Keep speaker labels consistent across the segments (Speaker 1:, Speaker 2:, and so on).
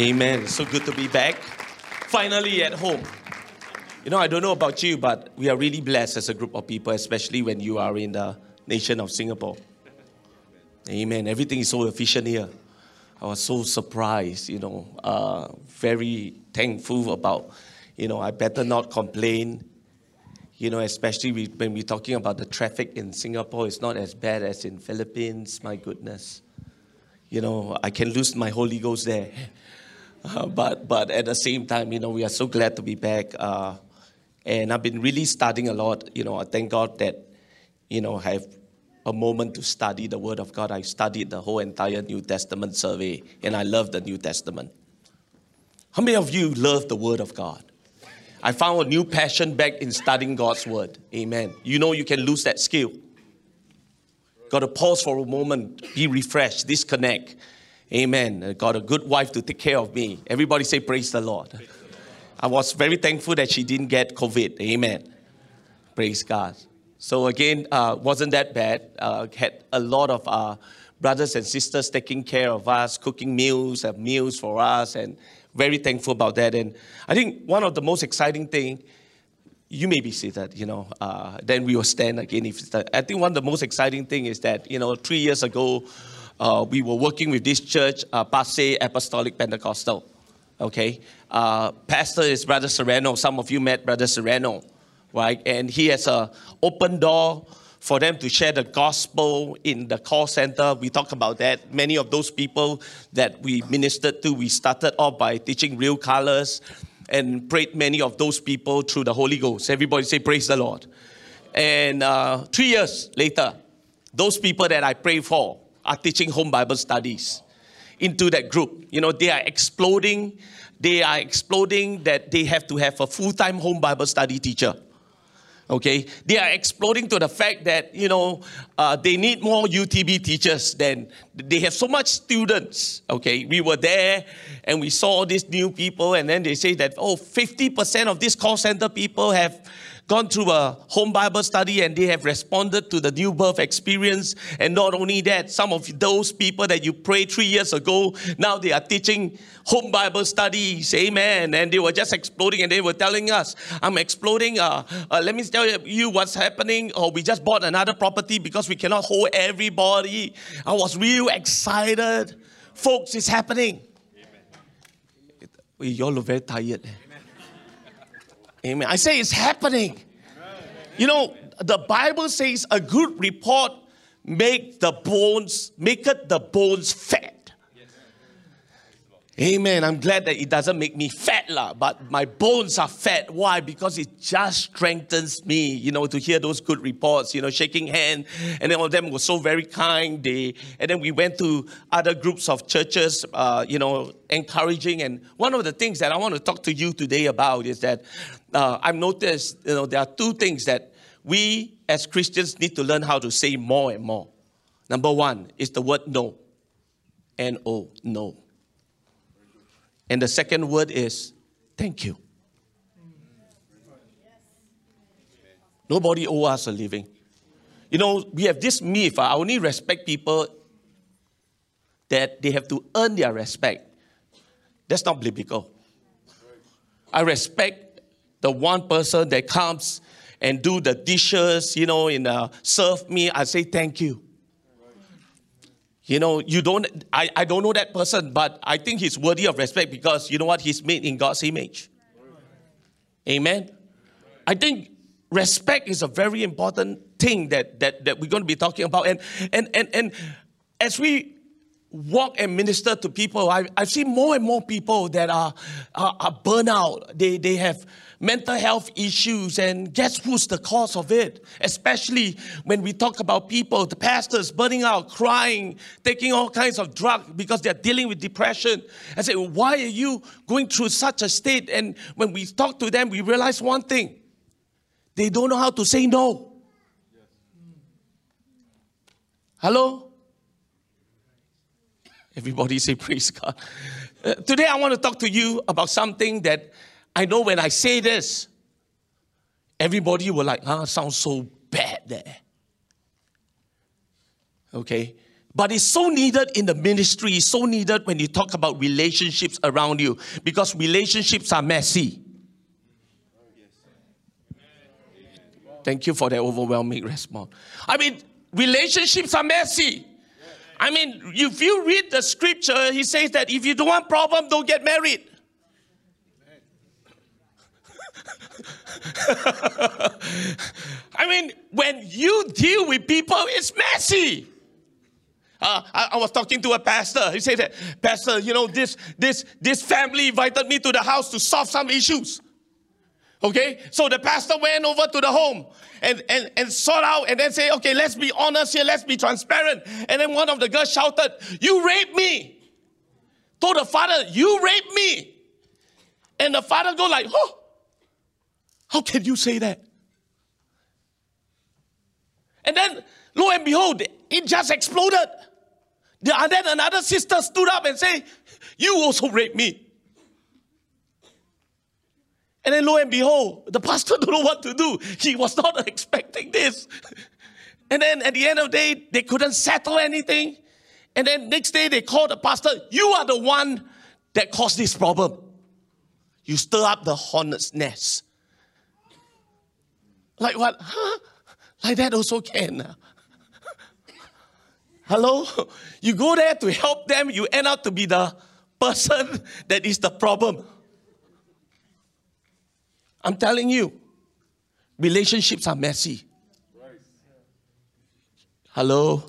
Speaker 1: Amen. So good to be back. Finally at home. You know, I don't know about you, but we are really blessed as a group of people, especially when you are in the nation of Singapore. Amen. Everything is so efficient here. I was so surprised, you know, uh, very thankful about, you know, I better not complain. You know, especially when we're talking about the traffic in Singapore, it's not as bad as in Philippines. My goodness, you know, I can lose my Holy Ghost there. Uh, but but at the same time, you know, we are so glad to be back. Uh, and I've been really studying a lot. You know, I thank God that, you know, I have a moment to study the Word of God. I studied the whole entire New Testament survey, and I love the New Testament. How many of you love the Word of God? I found a new passion back in studying God's Word. Amen. You know, you can lose that skill. Got to pause for a moment, be refreshed, disconnect. Amen. I got a good wife to take care of me. Everybody say, Praise the Lord. I was very thankful that she didn't get COVID. Amen. Praise God. So again, uh, wasn't that bad. Uh, had a lot of uh, brothers and sisters taking care of us, cooking meals meals for us, and very thankful about that. And I think one of the most exciting thing, you may be seated, you know, uh, then we will stand again. If I think one of the most exciting thing is that you know three years ago, uh, we were working with this church, uh, Apostolic Pentecostal. Okay, uh, pastor is Brother Sereno. Some of you met Brother Sereno, right? And he has a open door for them to share the gospel in the call center. We talk about that. Many of those people that we ministered to, we started off by teaching real colors and prayed many of those people through the Holy Ghost. Everybody say, Praise the Lord. And uh, three years later, those people that I pray for, are teaching home Bible studies into that group. You know, they are exploding. They are exploding that they have to have a full time home Bible study teacher. Okay, they are exploding to the fact that you know uh, they need more UTB teachers. Than they have so much students. Okay, we were there and we saw these new people, and then they say that oh, 50% of these call center people have gone through a home Bible study and they have responded to the new birth experience. And not only that, some of those people that you prayed three years ago, now they are teaching home Bible studies. Amen. And they were just exploding and they were telling us, I'm exploding. Uh, uh, let me tell you what's happening. Oh, we just bought another property because we cannot hold everybody. I was real excited. Folks, it's happening. Amen. You all look very tired. Amen. I say it's happening. You know, the Bible says a good report make the bones, maketh the bones fat. Amen. I'm glad that it doesn't make me fat, lah, but my bones are fat. Why? Because it just strengthens me, you know, to hear those good reports, you know, shaking hand. And then all of them were so very kind. They, and then we went to other groups of churches, uh, you know, encouraging. And one of the things that I want to talk to you today about is that uh, I've noticed, you know, there are two things that we as Christians need to learn how to say more and more. Number one is the word no. N O, no. And the second word is thank you. Nobody owe us a living. You know, we have this myth. I only respect people that they have to earn their respect. That's not biblical. I respect the one person that comes and do the dishes, you know, and uh, serve me. I say thank you. You know, you don't, I, I don't know that person, but I think he's worthy of respect because you know what? He's made in God's image. Amen. I think respect is a very important thing that, that, that we're going to be talking about. And, and, and, and as we walk and minister to people, I, I've seen more and more people that are, are, are burnout. They, they have mental health issues, and guess who's the cause of it? Especially when we talk about people, the pastors burning out, crying, taking all kinds of drugs because they're dealing with depression. I say, why are you going through such a state? And when we talk to them, we realize one thing they don't know how to say no. Hello? Everybody say, Praise God. Uh, today, I want to talk to you about something that I know when I say this, everybody will like, huh, sounds so bad there. Okay? But it's so needed in the ministry, it's so needed when you talk about relationships around you because relationships are messy. Thank you for that overwhelming response. I mean, relationships are messy. I mean, if you read the scripture, he says that if you don't want problem, don't get married. I mean, when you deal with people, it's messy. Uh, I, I, was talking to a pastor. He said that, Pastor, you know, this, this, this family invited me to the house to solve some issues. Okay? So the pastor went over to the home and, and, and sought out and then say, okay, let's be honest here, let's be transparent. And then one of the girls shouted, You raped me. Told the father, You raped me. And the father go like, oh, how can you say that? And then, lo and behold, it just exploded. And then another sister stood up and said, You also raped me. And then lo and behold, the pastor don't know what to do. He was not expecting this. And then at the end of the day, they couldn't settle anything. And then next day they called the pastor, you are the one that caused this problem. You stir up the hornet's nest. Like what? Huh? Like that also can. Hello? You go there to help them, you end up to be the person that is the problem. I'm telling you, relationships are messy. Hello?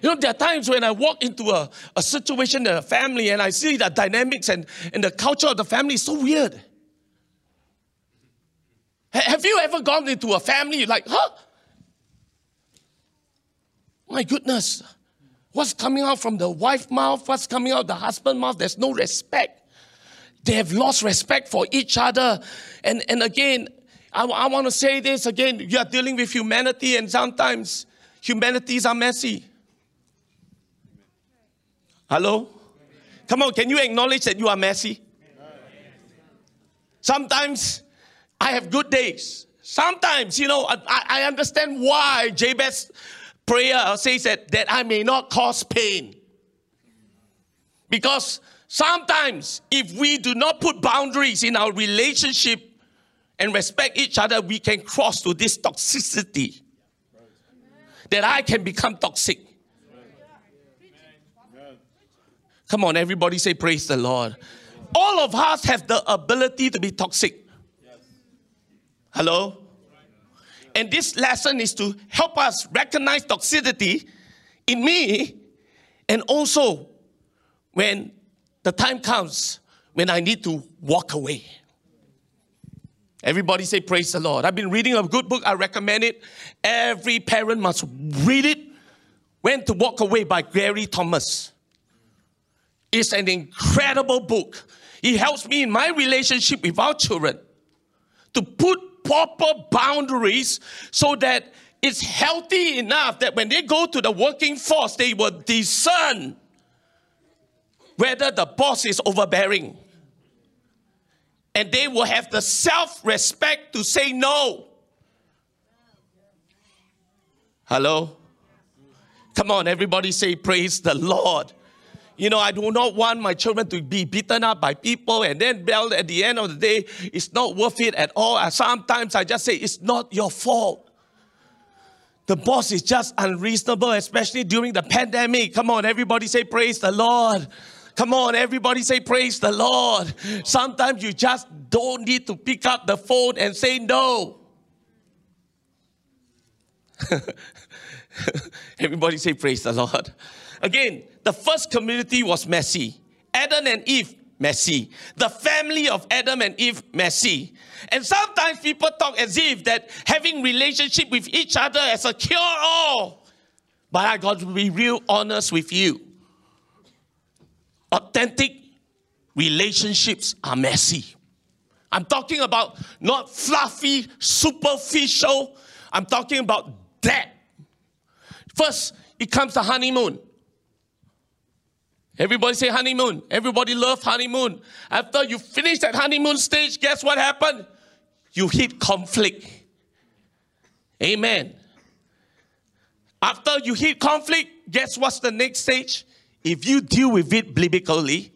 Speaker 1: You know, there are times when I walk into a, a situation in a family and I see the dynamics and, and the culture of the family is so weird. Have you ever gone into a family like, huh? My goodness. What's coming out from the wife mouth? What's coming out the husband mouth? There's no respect. They have lost respect for each other. And, and again, I, I want to say this again. You are dealing with humanity, and sometimes humanities are messy. Hello? Come on, can you acknowledge that you are messy? Sometimes I have good days. Sometimes, you know, I, I understand why Jabez prayer says that, that I may not cause pain. Because sometimes, if we do not put boundaries in our relationship and respect each other, we can cross to this toxicity. That I can become toxic. Come on, everybody say, Praise the Lord. All of us have the ability to be toxic. Hello? And this lesson is to help us recognize toxicity in me and also when the time comes when I need to walk away. Everybody say, Praise the Lord. I've been reading a good book. I recommend it. Every parent must read it. When to Walk Away by Gary Thomas. It's an incredible book. It helps me in my relationship with our children to put proper boundaries so that it's healthy enough that when they go to the working force, they will discern whether the boss is overbearing. And they will have the self respect to say no. Hello? Come on, everybody say, Praise the Lord. You know, I do not want my children to be beaten up by people and then well, at the end of the day, it's not worth it at all. Sometimes I just say, it's not your fault. The boss is just unreasonable, especially during the pandemic. Come on, everybody say, Praise the Lord. Come on, everybody say, Praise the Lord. Sometimes you just don't need to pick up the phone and say no. everybody say, Praise the Lord. Again, the first community was messy. Adam and Eve, messy. The family of Adam and Eve, messy. And sometimes people talk as if that having relationship with each other as a cure all. But I got to be real honest with you. Authentic relationships are messy. I'm talking about not fluffy, superficial. I'm talking about that. First, it comes to honeymoon. Everybody say honeymoon. Everybody love honeymoon. After you finish that honeymoon stage, guess what happened? You hit conflict. Amen. After you hit conflict, guess what's the next stage? If you deal with it biblically,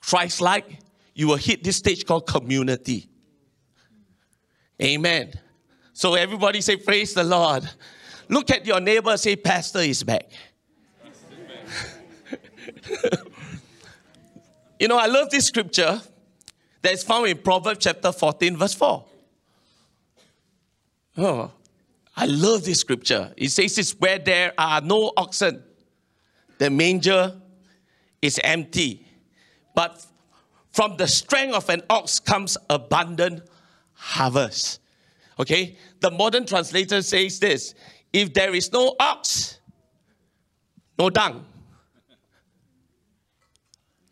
Speaker 1: Christ like, you will hit this stage called community. Amen. So everybody say, Praise the Lord. Look at your neighbor, say, Pastor is back. you know, I love this scripture that is found in Proverbs chapter 14, verse 4. Oh, I love this scripture. It says it's where there are no oxen, the manger is empty. But from the strength of an ox comes abundant harvest. Okay? The modern translator says this if there is no ox, no dung.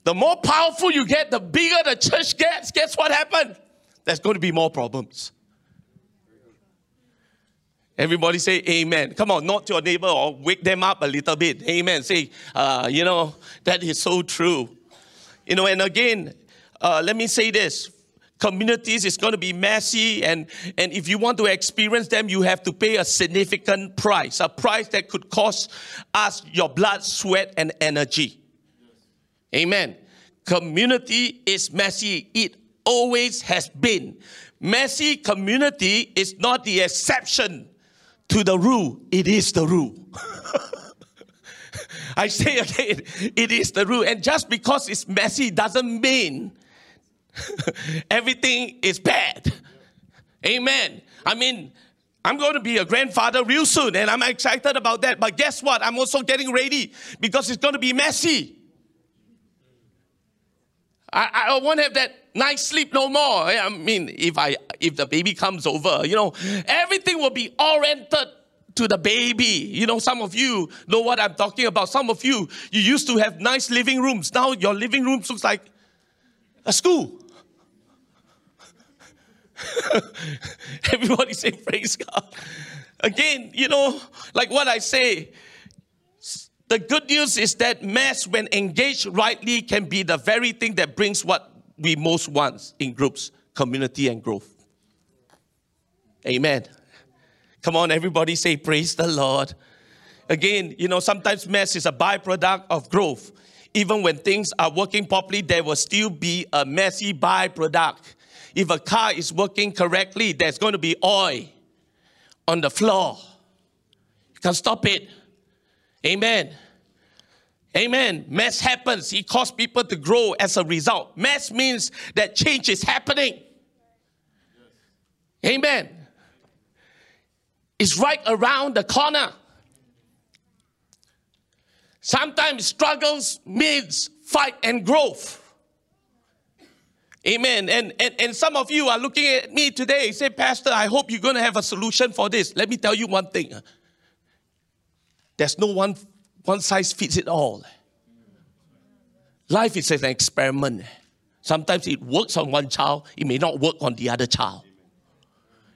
Speaker 1: The more powerful you get, the bigger the church gets. Guess what happened? There's going to be more problems. Everybody say amen. Come on, not your neighbor or wake them up a little bit. Amen. Say, uh, you know, that is so true. You know, and again, uh, let me say this communities is going to be messy and, and if you want to experience them you have to pay a significant price a price that could cost us your blood sweat and energy amen community is messy it always has been messy community is not the exception to the rule it is the rule I say again, it is the rule. And just because it's messy doesn't mean everything is bad. Amen. I mean, I'm going to be a grandfather real soon, and I'm excited about that. But guess what? I'm also getting ready because it's going to be messy. I, I won't have that nice sleep no more. I mean, if I if the baby comes over, you know, everything will be oriented to the baby. You know, some of you know what I'm talking about. Some of you, you used to have nice living rooms. Now your living room looks like a school. Everybody say praise God. Again, you know, like what I say, the good news is that mass, when engaged rightly, can be the very thing that brings what we most want in groups community and growth. Amen. Come on, everybody say, Praise the Lord. Again, you know, sometimes mess is a byproduct of growth. Even when things are working properly, there will still be a messy byproduct. If a car is working correctly, there's going to be oil on the floor. You can stop it. Amen. Amen. Mess happens. It causes people to grow as a result. Mess means that change is happening. Amen. It's right around the corner. Sometimes struggles means fight and growth. Amen. And, and, and some of you are looking at me today, say, Pastor, I hope you're going to have a solution for this. Let me tell you one thing. There's no one, one size fits it all. Life is an experiment. Sometimes it works on one child, it may not work on the other child.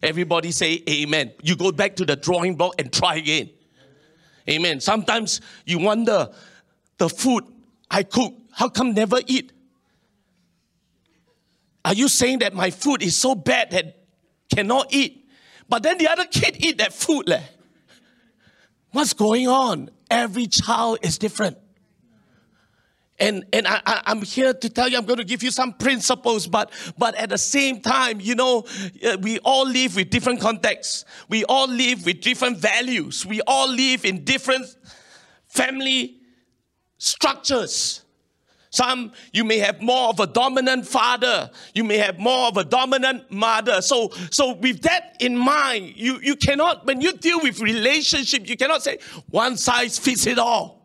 Speaker 1: Everybody say amen. You go back to the drawing board and try again. Amen. Sometimes you wonder the food I cook, how come never eat? Are you saying that my food is so bad that cannot eat? But then the other kid eat that food. Leh. What's going on? Every child is different. And, and I, I, am here to tell you, I'm going to give you some principles, but, but at the same time, you know, uh, we all live with different contexts. We all live with different values. We all live in different family structures. Some, you may have more of a dominant father. You may have more of a dominant mother. So, so with that in mind, you, you cannot, when you deal with relationship, you cannot say one size fits it all.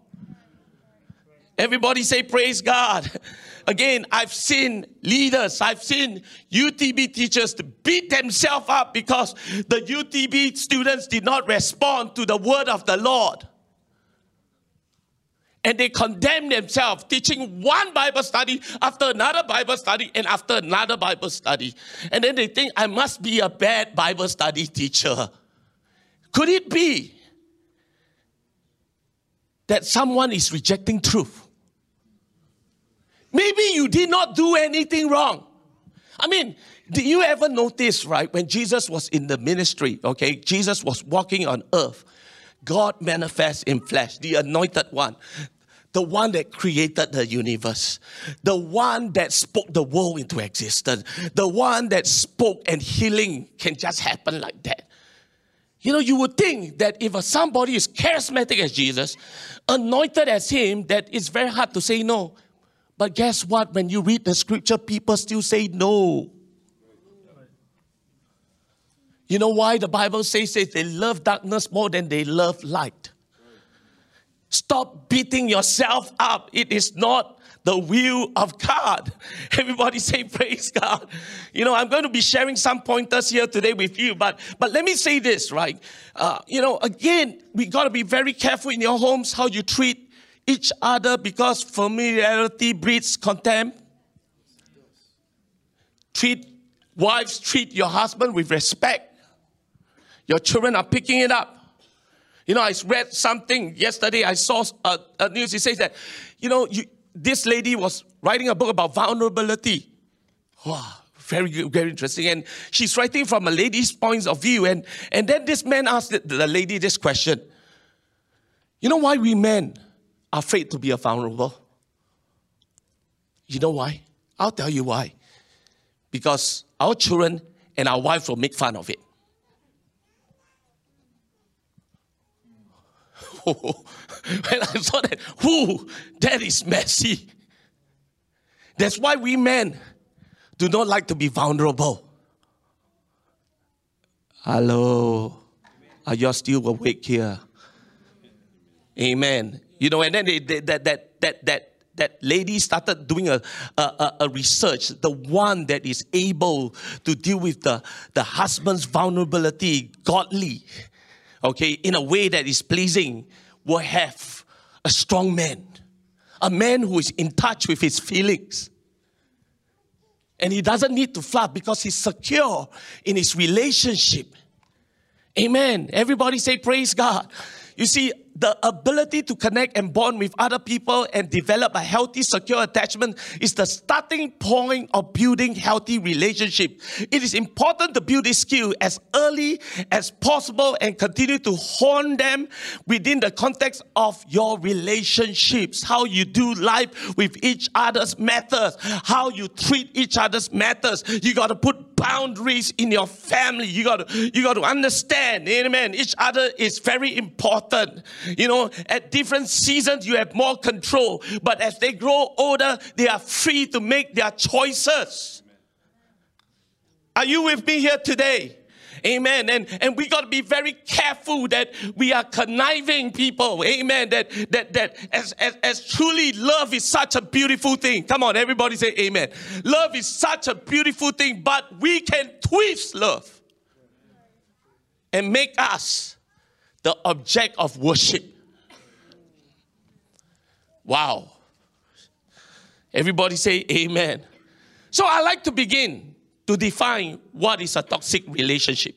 Speaker 1: Everybody say praise God. Again, I've seen leaders, I've seen UTB teachers beat themselves up because the UTB students did not respond to the word of the Lord and they condemn themselves teaching one Bible study after another Bible study and after another Bible study. And then they think, I must be a bad Bible study teacher. Could it be that someone is rejecting truth? Maybe you did not do anything wrong. I mean, did you ever notice, right, when Jesus was in the ministry, okay, Jesus was walking on earth God manifests in flesh, the anointed one, the one that created the universe, the one that spoke the world into existence, the one that spoke and healing can just happen like that. You know, you would think that if somebody is charismatic as Jesus, anointed as him, that it's very hard to say no. But guess what? When you read the scripture, people still say no. You know why the Bible says that they love darkness more than they love light? Stop beating yourself up. It is not the will of God. Everybody say praise God. You know, I'm going to be sharing some pointers here today with you, but but let me say this, right? Uh, you know, again, we got to be very careful in your homes how you treat each other because familiarity breeds contempt. Treat wives, treat your husband with respect. Your children are picking it up. You know, I read something yesterday. I saw a, a news. It says that, you know, you, this lady was writing a book about vulnerability. Wow, very, very interesting. And she's writing from a lady's point of view. And, and then this man asked the, the lady this question You know why we men are afraid to be a vulnerable? You know why? I'll tell you why. Because our children and our wife will make fun of it. when I saw that, whoo, that is messy. That's why we men do not like to be vulnerable. Hello. Are you still awake here? Amen. You know, and then they, they, that, that, that, that, that lady started doing a, a, a, research, the one that is able to deal with the, the husband's vulnerability godly okay, in a way that is pleasing, will have a strong man, a man who is in touch with his feelings. And he doesn't need to fluff because he's secure in his relationship. Amen. Everybody say, Praise God. You see, the ability to connect and bond with other people and develop a healthy, secure attachment is the starting point of building healthy relationship. It is important to build this skill as early as possible and continue to hone them within the context of your relationships. How you do life with each other's matters. How you treat each other's matters. You got to put boundaries in your family. You got to you got to understand, amen. Each other is very important. You know, at different seasons, you have more control. But as they grow older, they are free to make their choices. Are you with me here today? Amen. And, and we got to be very careful that we are conniving people. Amen. That, that, that as, as, as truly love is such a beautiful thing. Come on, everybody say amen. Love is such a beautiful thing, but we can twist love and make us the object of worship. Wow. Everybody say amen. So I like to begin to define what is a toxic relationship.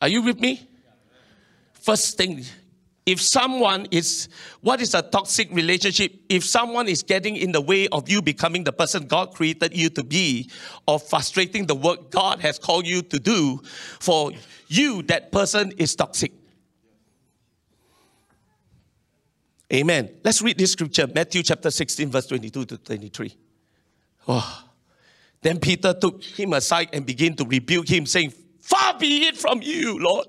Speaker 1: Are you with me? First thing, if someone is, what is a toxic relationship? If someone is getting in the way of you becoming the person God created you to be, or frustrating the work God has called you to do, for you, that person is toxic. Amen. Let's read this scripture, Matthew chapter 16, verse 22 to 23. Oh. Then Peter took him aside and began to rebuke him, saying, Far be it from you, Lord.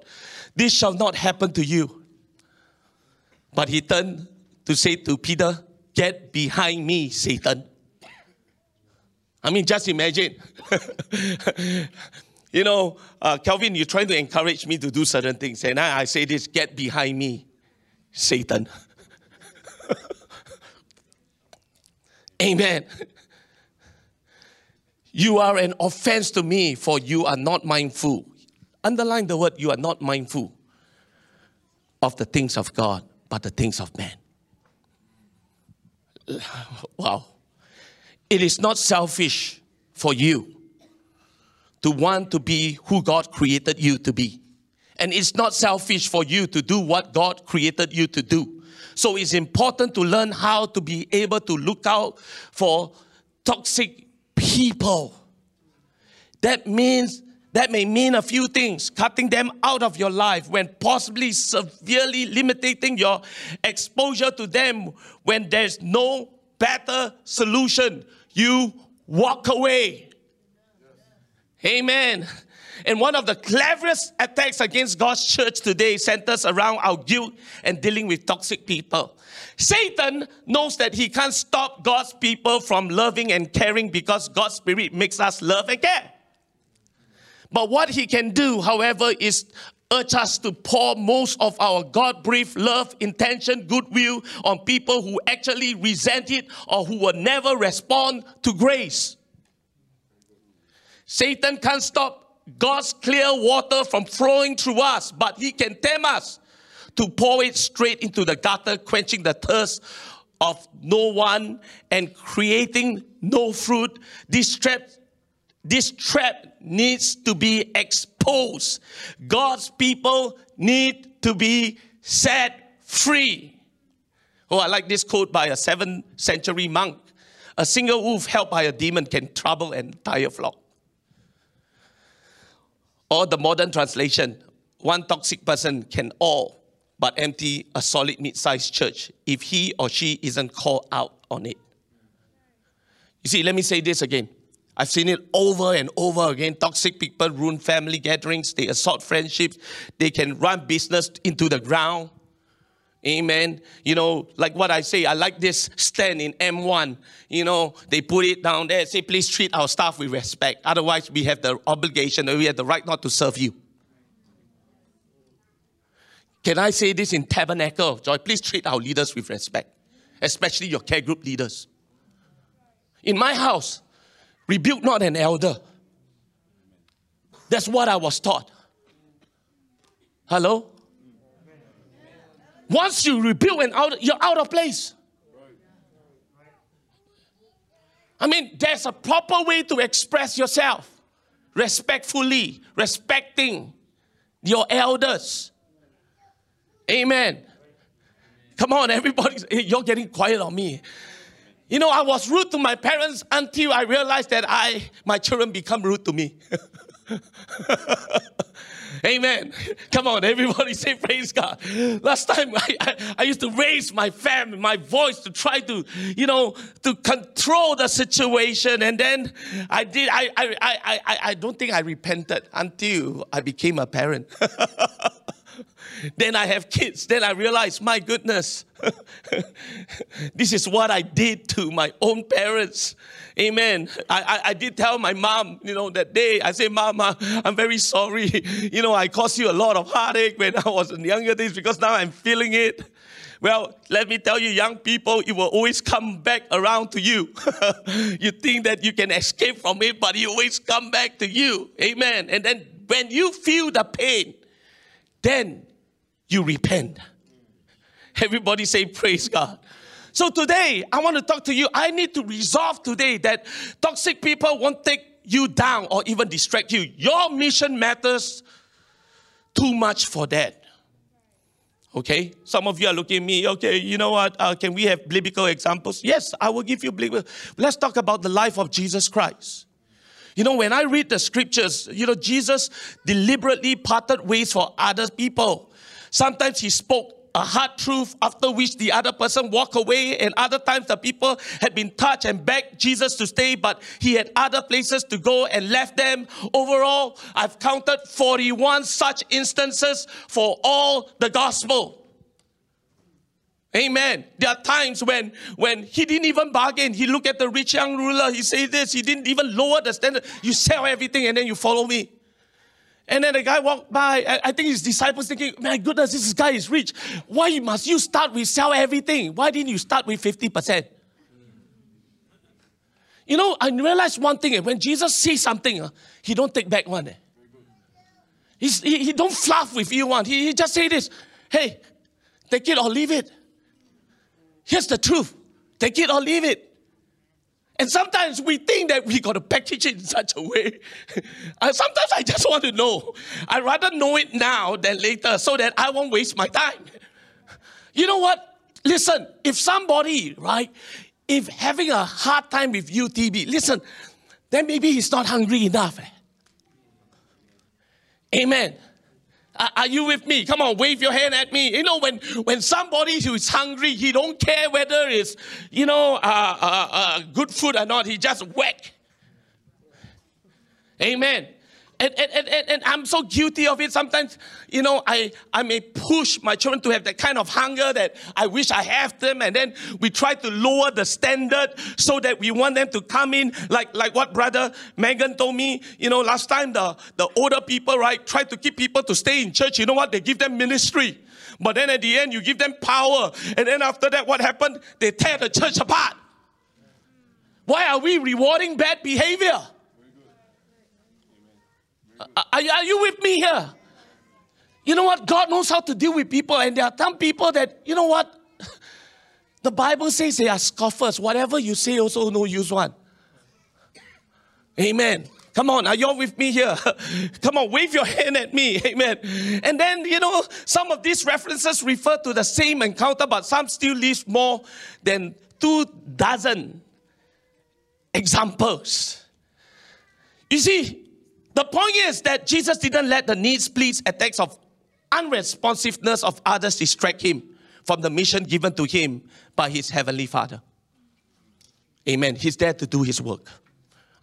Speaker 1: This shall not happen to you. But he turned to say to Peter, Get behind me, Satan. I mean, just imagine. you know, uh, Calvin, you're trying to encourage me to do certain things. And I, I say this get behind me, Satan. Amen. You are an offense to me, for you are not mindful. Underline the word, you are not mindful of the things of God, but the things of man. Wow. It is not selfish for you to want to be who God created you to be. And it's not selfish for you to do what God created you to do. So it's important to learn how to be able to look out for toxic people. That means That may mean a few things cutting them out of your life when possibly severely limiting your exposure to them when there's no better solution. You walk away. Amen. And one of the cleverest attacks against God's church today centers around our guilt and dealing with toxic people. Satan knows that he can't stop God's people from loving and caring because God's Spirit makes us love and care. But what he can do, however, is urge us to pour most of our God breathed love, intention, goodwill on people who actually resent it or who will never respond to grace. Satan can't stop God's clear water from flowing through us, but he can tempt us to pour it straight into the gutter, quenching the thirst of no one and creating no fruit. This trap, this trap needs to be exposed. God's people need to be set free. Oh, I like this quote by a 7th century monk. A single wolf held by a demon can trouble an entire flock. Or the modern translation, one toxic person can all but empty a solid mid sized church if he or she isn't called out on it. You see, let me say this again. I've seen it over and over again. Toxic people ruin family gatherings, they assault friendships, they can run business into the ground. Amen. You know, like what I say, I like this stand in M1. You know, they put it down there, say, please treat our staff with respect. Otherwise, we have the obligation, or we have the right not to serve you. Can I say this in Tabernacle of Joy? Please treat our leaders with respect, especially your care group leaders. In my house, rebuke not an elder. That's what I was taught. Hello? Once you rebuke and out, you're out of place. I mean, there's a proper way to express yourself respectfully, respecting your elders. Amen. Come on, everybody, you're getting quiet on me. You know, I was rude to my parents until I realized that I, my children become rude to me. Amen. Come on, everybody say praise God. Last time I, I, I, used to raise my family, my voice to try to, you know, to control the situation. And then I did, I, I, I, I, I don't think I repented until I became a parent. then I have kids. Then I realize, my goodness, this is what I did to my own parents. Amen. I, I, I, did tell my mom, you know, that day, I said, Mama, I'm very sorry. You know, I caused you a lot of heartache when I was in younger days because now I'm feeling it. Well, let me tell you, young people, it will always come back around to you. you think that you can escape from it, but it always come back to you. Amen. And then when you feel the pain, then you repent. Everybody say, Praise God. So today, I want to talk to you. I need to resolve today that toxic people won't take you down or even distract you. Your mission matters too much for that. Okay? Some of you are looking at me, okay, you know what? Uh, can we have biblical examples? Yes, I will give you biblical. Let's talk about the life of Jesus Christ. You know, when I read the scriptures, you know, Jesus deliberately parted ways for other people. Sometimes he spoke a hard truth after which the other person walked away and other times the people had been touched and begged jesus to stay but he had other places to go and left them. Overall i've counted 41 such instances for all the gospel. Amen. There are times when when he didn't even bargain. He looked at the rich young ruler. He said this. He didn't even lower the standard. You sell everything and then you follow me and then the guy walked by. I think his disciples thinking, my goodness, this guy is rich. Why must you start with sell everything? Why didn't you start with 50%? You know, I realized one thing. Eh, when Jesus sees something, uh, he don't take back one. Eh. He's, he, he don't fluff with you one. He, he just say this, hey, take it or leave it. Here's the truth. Take it or leave it. And sometimes we think that we got to package it in such a way. Uh, sometimes I just want to know. I'd rather know it now than later so that I won't waste my time. You know what? Listen, if somebody, right, if having a hard time with UTB, listen, then maybe he's not hungry enough. Eh? Amen. Are you with me? Come on, wave your hand at me. You know, when, when somebody who is hungry, he don't care whether it's, you know, uh, uh, uh, good food or not. He just whack. Amen. And, and, and, and I'm so guilty of it. Sometimes, you know, I, I may push my children to have that kind of hunger that I wish I have them. And then we try to lower the standard so that we want them to come in. Like, like what brother Megan told me, you know, last time the, the older people, right, try to keep people to stay in church. You know what? They give them ministry. But then at the end, you give them power. And then after that, what happened? They tear the church apart. Why are we rewarding bad behavior? Are, are you with me here? You know what? God knows how to deal with people, and there are some people that, you know what? The Bible says they are scoffers. Whatever you say, also no use one. Amen. Come on, are you all with me here? Come on, wave your hand at me. Amen. And then, you know, some of these references refer to the same encounter, but some still leave more than two dozen examples. You see, the point is that Jesus didn't let the needs, pleas, attacks of unresponsiveness of others distract him from the mission given to him by his heavenly Father. Amen. He's there to do his work.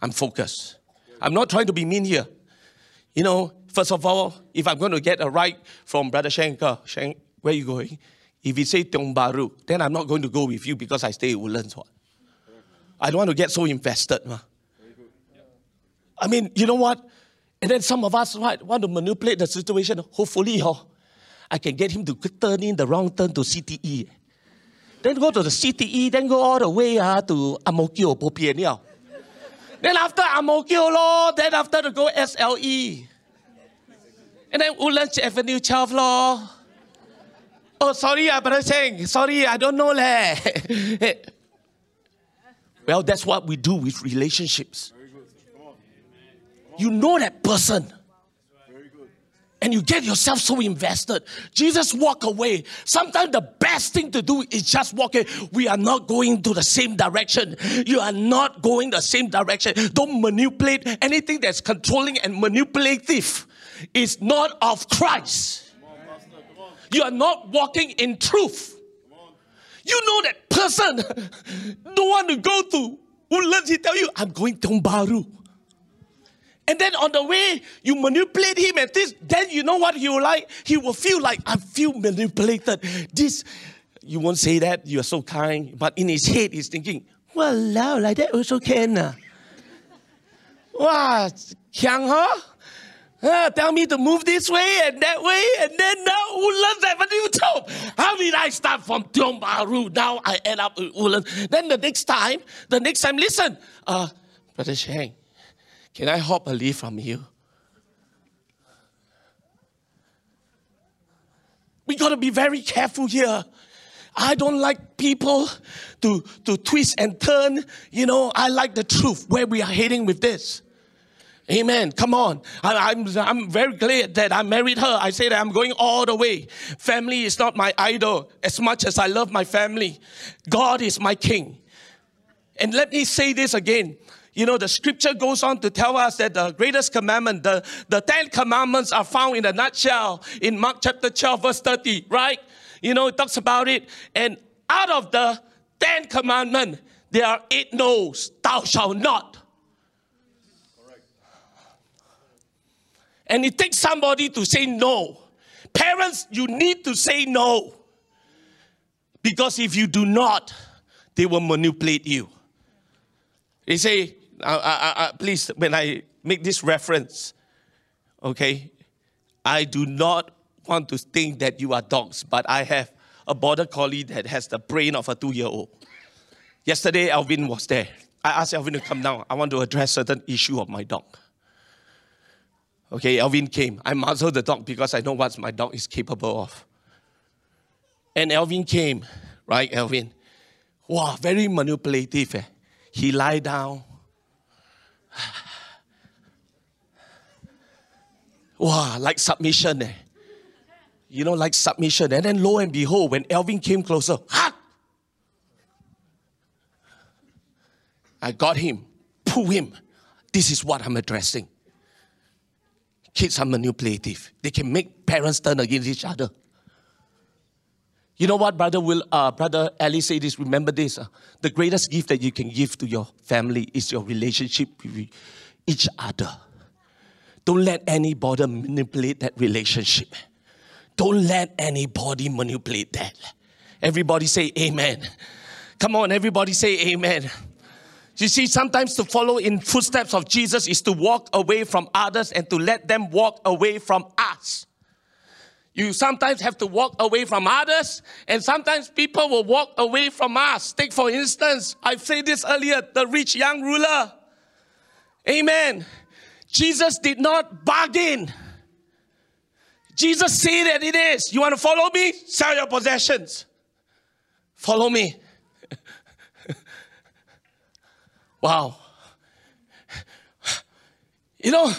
Speaker 1: I'm focused. I'm not trying to be mean here. You know, first of all, if I'm going to get a right from Brother Shanker, uh, Shank, where are you going? If he say Tiong Bahru, then I'm not going to go with you because I stay in Woodlands. I don't want to get so invested. Ma. I mean, you know what? And then some of us right, want to manipulate the situation. Hopefully, oh, I can get him to turn in the wrong turn to CTE. Then go to the CTE, then go all the way uh, to Ang Mo Kio, Popian. Then after Ang Mo Kio, law, then after to go SLE. And then Woodlands Avenue 12 law. Oh, sorry, uh, Brother Cheng. Sorry, I don't know. Leh. well, that's what we do with relationships. You know that person. And you get yourself so invested. Jesus walk away. Sometimes the best thing to do is just walk away. We are not going to the same direction. You are not going the same direction. Don't manipulate anything that's controlling and manipulative. Is not of Christ. You are not walking in truth. You know that person don't want to go to who Woodlands. He tell you, I'm going to Bahru. And then on the way, you manipulate him and this, then you know what he will like? He will feel like, I feel manipulated. This, you won't say that, you are so kind, but in his head, he's thinking, well, now like that also can. Uh. Wow, kiang, huh? Uh, tell me to move this way and that way, and then now Woodlands Avenue top. How did I start from Tiong Bahru? Now I end up in Woodlands. Then the next time, the next time, listen, uh, Brother Shang, can I hop a leaf from you? We got to be very careful here. I don't like people to, to twist and turn. You know, I like the truth where we are heading with this. Amen. Come on. I, am I'm, I'm very glad that I married her. I say that I'm going all the way. Family is not my idol as much as I love my family. God is my king. And let me say this again you know, the scripture goes on to tell us that the greatest commandment, the, the Ten Commandments are found in a nutshell in Mark chapter 12, verse 30, right? You know, it talks about it. And out of the Ten Commandments, there are eight no's. Thou shalt not. And it takes somebody to say no. Parents, you need to say no. Because if you do not, they will manipulate you. They say, I, I, I, please, when I make this reference, okay, I do not want to think that you are dogs, but I have a border collie that has the brain of a two year old. Yesterday, Alvin was there. I asked Alvin to come down. I want to address certain issue of my dog. Okay, Alvin came. I muzzled the dog because I know what my dog is capable of. And Alvin came, right, Alvin? Wow, very manipulative. Eh? He lie down, wow, like submission. Eh? You know, like submission. And then lo and behold, when Elvin came closer, ha! I got him, pull him. This is what I'm addressing. kids are manipulative. They can make parents turn against each other. You know what, brother Will, uh, brother Ali said this. Remember this: uh, the greatest gift that you can give to your family is your relationship with each other. Don't let anybody manipulate that relationship. Don't let anybody manipulate that. Everybody say Amen. Come on, everybody say Amen. You see, sometimes to follow in footsteps of Jesus is to walk away from others and to let them walk away from us. You sometimes have to walk away from others, and sometimes people will walk away from us. Take, for instance, I've said this earlier the rich young ruler. Amen. Jesus did not bargain. Jesus said that it is. You want to follow me? Sell your possessions. Follow me. wow. You know,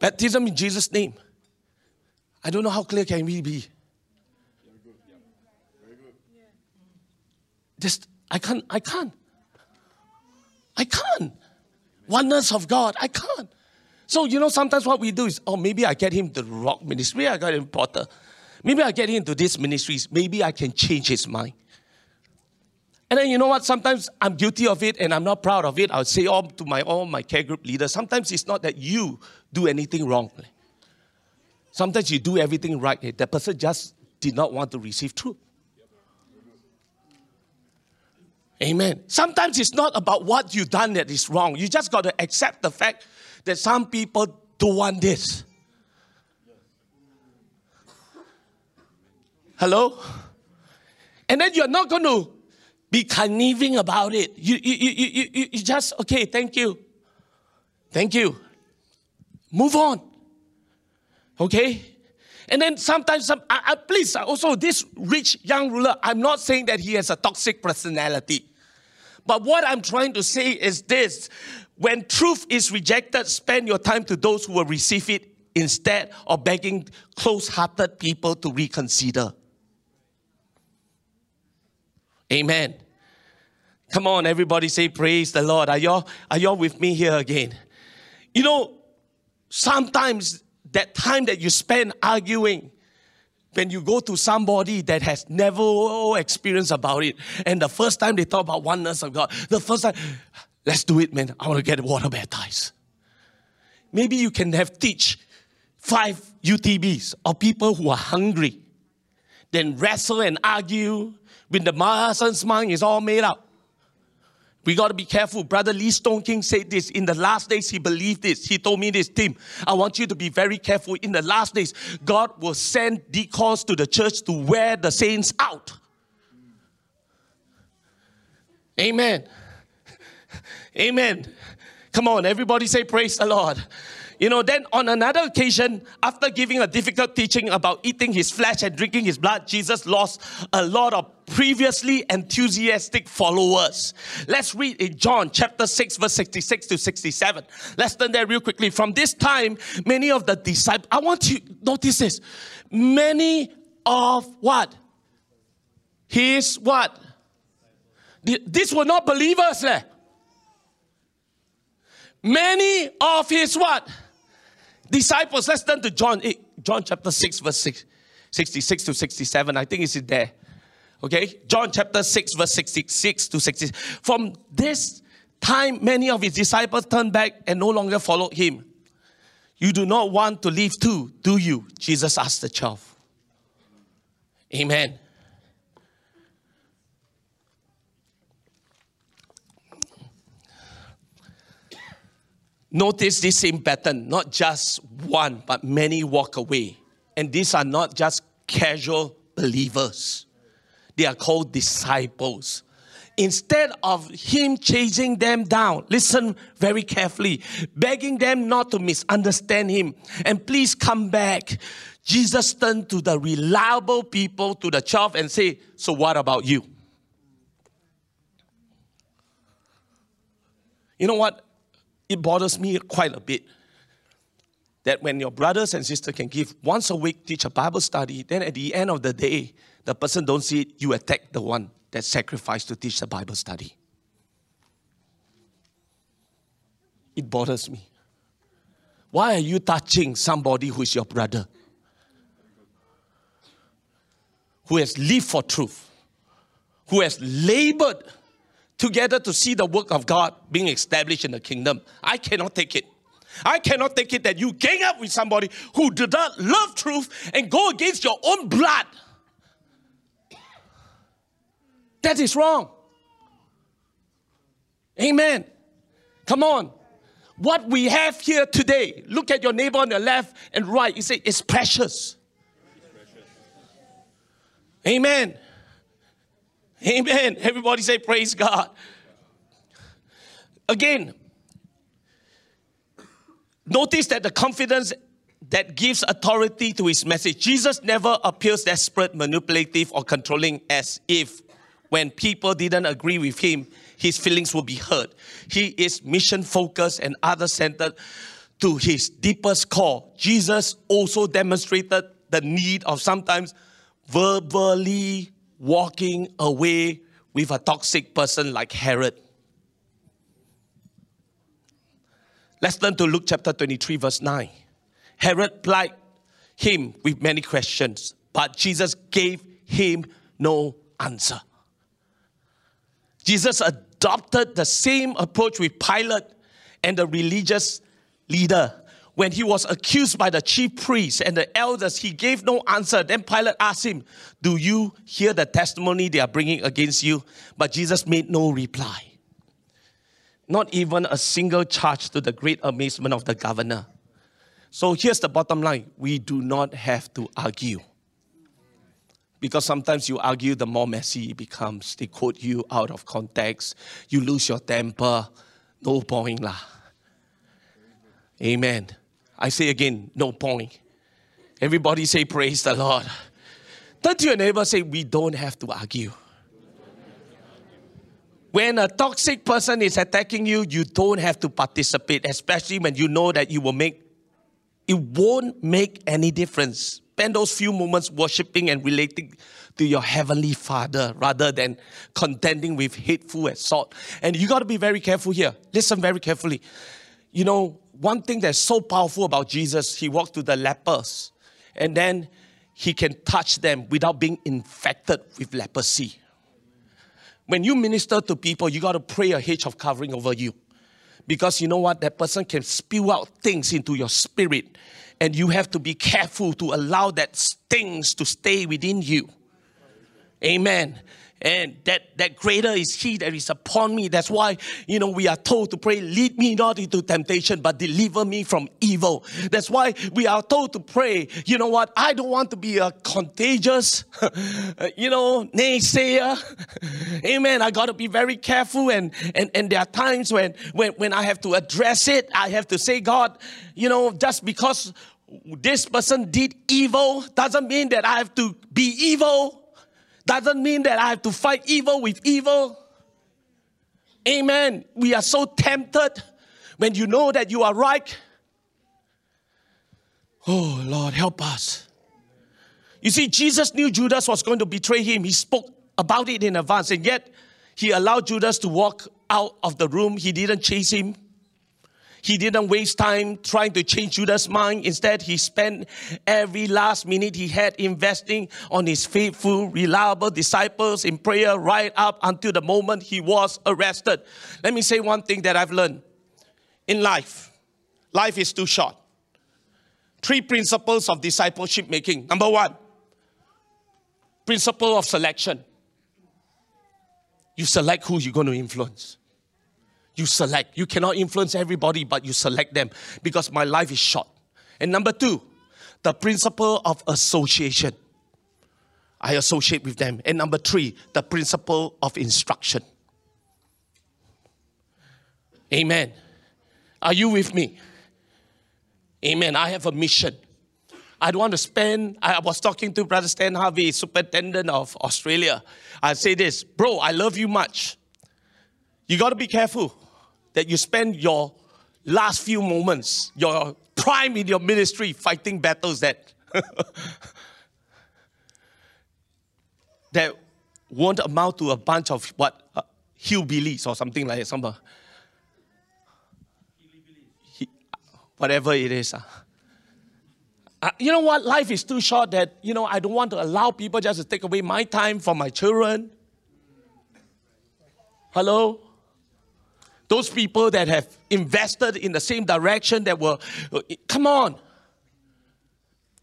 Speaker 1: baptism in Jesus' name. I don't know how clear can we be. Just I can't, I can't. I can't. Oneness of God, I can't. So, you know, sometimes what we do is, oh, maybe I get him the rock ministry, I got him Potter. Maybe I get him into these ministries. Maybe I can change his mind. And then you know what? Sometimes I'm guilty of it and I'm not proud of it. I'll say all to my all my care group leaders. Sometimes it's not that you do anything wrong. Sometimes you do everything right. Eh, that person just did not want to receive truth. Amen. Sometimes it's not about what you've done that is wrong. You just got to accept the fact that some people don't want this. Hello? And then you're not going to be conniving about it. You, you, you, you, you just, okay, thank you. Thank you. Move on. Okay? And then sometimes, some, I, I, please, also this rich young ruler, I'm not saying that he has a toxic personality. But what I'm trying to say is this when truth is rejected, spend your time to those who will receive it instead of begging close hearted people to reconsider. Amen. Come on, everybody say praise the Lord. Are y'all, are y'all with me here again? You know, sometimes that time that you spend arguing, when you go to somebody that has never experienced about it, and the first time they talk about oneness of God, the first time, let's do it, man. I want to get water baptized. Maybe you can have teach five UTBs of people who are hungry, then wrestle and argue when the person's mind is all made up. We got to be careful. Brother Lee Stoneking said this. In the last days, he believed this. He told me this, Tim. I want you to be very careful. In the last days, God will send deacons to the church to wear the saints out. Amen. Amen. Come on, everybody say, Praise the Lord. You know, then on another occasion, after giving a difficult teaching about eating his flesh and drinking his blood, Jesus lost a lot of previously enthusiastic followers. Let's read in John chapter 6, verse 66 to 67. Let's turn there real quickly. From this time, many of the disciples, I want you notice this. Many of what? His what? These were not believers. Eh? Many of his what? Disciples, let's turn to John 8, John chapter 6, verse 6, 66 to 67. I think it's there. Okay? John chapter 6, verse 66 to 60. From this time, many of his disciples turned back and no longer followed him. You do not want to leave too, do you? Jesus asked the twelve. Amen. Notice this same pattern, not just one, but many walk away. And these are not just casual believers, they are called disciples. Instead of him chasing them down, listen very carefully, begging them not to misunderstand him, and please come back. Jesus turned to the reliable people, to the 12, and say, So what about you? You know what? It bothers me quite a bit that when your brothers and sisters can give once a week teach a bible study then at the end of the day the person don't see it you attack the one that sacrificed to teach the bible study. It bothers me. Why are you touching somebody who is your brother? Who has lived for truth, who has labored together to see the work of God being established in the kingdom. I cannot take it. I cannot take it that you gang up with somebody who did not love truth and go against your own blood. That is wrong. Amen. Come on. What we have here today, look at your neighbor on the left and right. You say, it's precious. Amen. Amen. Everybody say, Praise God. Again, notice that the confidence that gives authority to his message. Jesus never appears desperate, manipulative, or controlling as if when people didn't agree with him, his feelings will be hurt. He is mission focused and other centered to his deepest core. Jesus also demonstrated the need of sometimes verbally walking away with a toxic person like Herod. Let's turn to Luke chapter 23, verse 9. Herod plied him with many questions, but Jesus gave him no answer. Jesus adopted the same approach with Pilate and the religious leader. When he was accused by the chief priests and the elders, he gave no answer. Then Pilate asked him, Do you hear the testimony they are bringing against you? But Jesus made no reply. Not even a single charge to the great amazement of the governor. So here's the bottom line we do not have to argue. Because sometimes you argue, the more messy it becomes. They quote you out of context. You lose your temper. No point lah. Amen. I say again, no point. Everybody say, Praise the Lord. To your neighbor say, We don't have to argue. When a toxic person is attacking you, you don't have to participate, especially when you know that you will make, it won't make any difference spend those few moments worshiping and relating to your heavenly Father rather than contending with hateful assault. And you got to be very careful here. Listen very carefully. You know, one thing that's so powerful about Jesus, he walked to the lepers and then he can touch them without being infected with leprosy. When you minister to people, you got to pray a hedge of covering over you. Because you know what? That person can spew out things into your spirit and you have to be careful to allow that stings to stay within you. Amen. And that, that greater is he that is upon me. That's why, you know, we are told to pray, lead me not into temptation, but deliver me from evil. That's why we are told to pray, you know what, I don't want to be a contagious, you know, naysayer. Amen. I got to be very careful. And, and, and there are times when, when, when I have to address it, I have to say, God, you know, just because this person did evil doesn't mean that I have to be evil. Doesn't mean that I have to fight evil with evil. Amen. We are so tempted when you know that you are right. Oh, Lord, help us. You see, Jesus knew Judas was going to betray him. He spoke about it in advance, and yet he allowed Judas to walk out of the room. He didn't chase him. He didn't waste time trying to change Judas' mind. Instead, he spent every last minute he had investing on his faithful, reliable disciples in prayer right up until the moment he was arrested. Let me say one thing that I've learned in life life is too short. Three principles of discipleship making. Number one, principle of selection. You select who you're going to influence. You select. You cannot influence everybody, but you select them because my life is short. And number two, the principle of association. I associate with them. And number three, the principle of instruction. Amen. Are you with me? Amen. I have a mission. I don't want to spend. I was talking to Brother Stan Harvey, superintendent of Australia. I say this, bro, I love you much. You got to be careful that you spend your last few moments, your prime in your ministry, fighting battles that that won't amount to a bunch of what uh, hillbillies or something like that. Some, uh, he, whatever it is. Uh. Uh, you know what? Life is too short that, you know, I don't want to allow people just to take away my time from my children. Hello? Those people that have invested in the same direction that were, come on.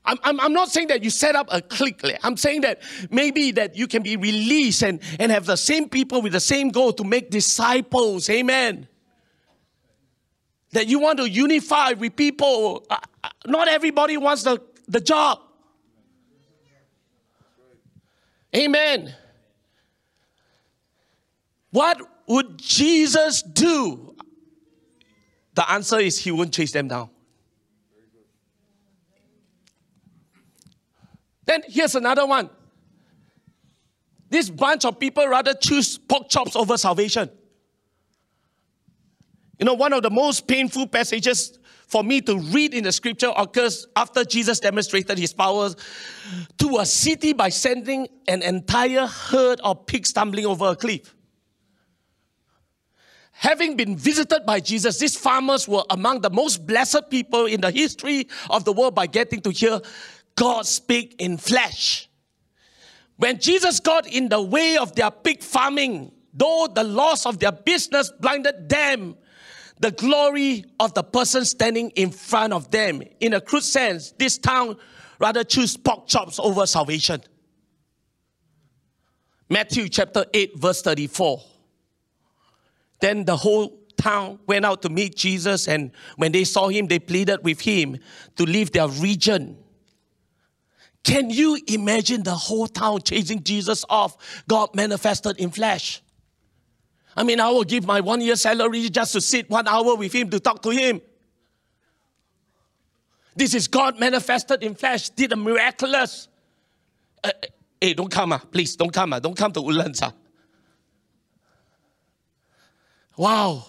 Speaker 1: I'm, I'm, I'm not saying that you set up a clique. I'm saying that maybe that you can be released and, and have the same people with the same goal to make disciples. Amen that you want to unify with people. Uh, uh, not everybody wants the, the job. Amen. What would Jesus do? The answer is he won't chase them down. Then here's another one. This bunch of people rather choose pork chops over salvation. You know, one of the most painful passages for me to read in the scripture occurs after Jesus demonstrated his powers to a city by sending an entire herd of pigs tumbling over a cliff. Having been visited by Jesus, these farmers were among the most blessed people in the history of the world by getting to hear God speak in flesh. When Jesus got in the way of their pig farming, though the loss of their business blinded them the glory of the person standing in front of them. In a crude sense, this town rather choose pork chops over salvation. Matthew chapter 8, verse 34. Then the whole town went out to meet Jesus, and when they saw him, they pleaded with him to leave their region. Can you imagine the whole town chasing Jesus off? God manifested in flesh. I mean, I will give my one year salary just to sit one hour with him to talk to him. This is God manifested in flesh, did a miraculous. Uh, hey, don't come, uh, please, don't come, uh, don't come to Woodlands. Uh. Wow.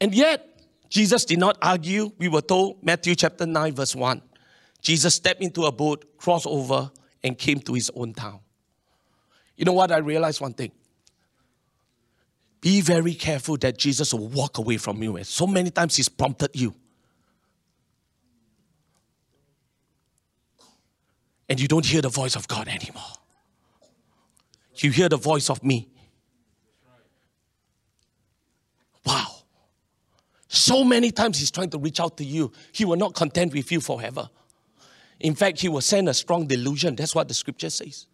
Speaker 1: And yet, Jesus did not argue. We were told, Matthew chapter 9, verse 1. Jesus stepped into a boat, crossed over, and came to his own town. You know what? I realized one thing. Be very careful that Jesus will walk away from you. And so many times he's prompted you. And you don't hear the voice of God anymore. You hear the voice of me. Wow. So many times he's trying to reach out to you. He will not content with you forever. In fact, he will send a strong delusion. That's what the scripture says.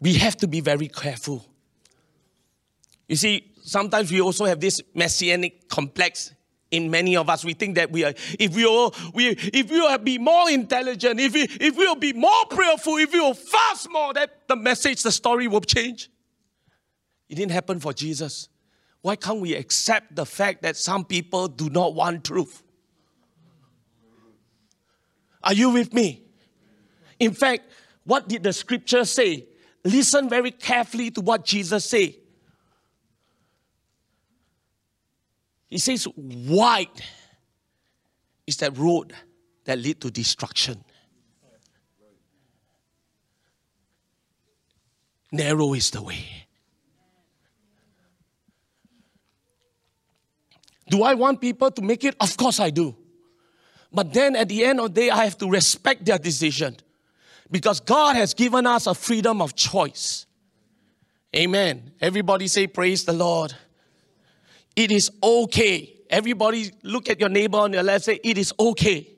Speaker 1: We have to be very careful you see, sometimes we also have this messianic complex in many of us. We think that we are, if we will, we, if we will be more intelligent, if we, if we will be more prayerful, if we will fast more, that the message, the story will change. It didn't happen for Jesus. Why can't we accept the fact that some people do not want truth? Are you with me? In fact, what did the scripture say? Listen very carefully to what Jesus said. He says, wide is that road that lead to destruction. Narrow is the way. Do I want people to make it? Of course I do. But then at the end of the day, I have to respect their decision because God has given us a freedom of choice. Amen. Everybody say, Praise the Lord. It is okay. Everybody look at your neighbor on your left, say, It is okay.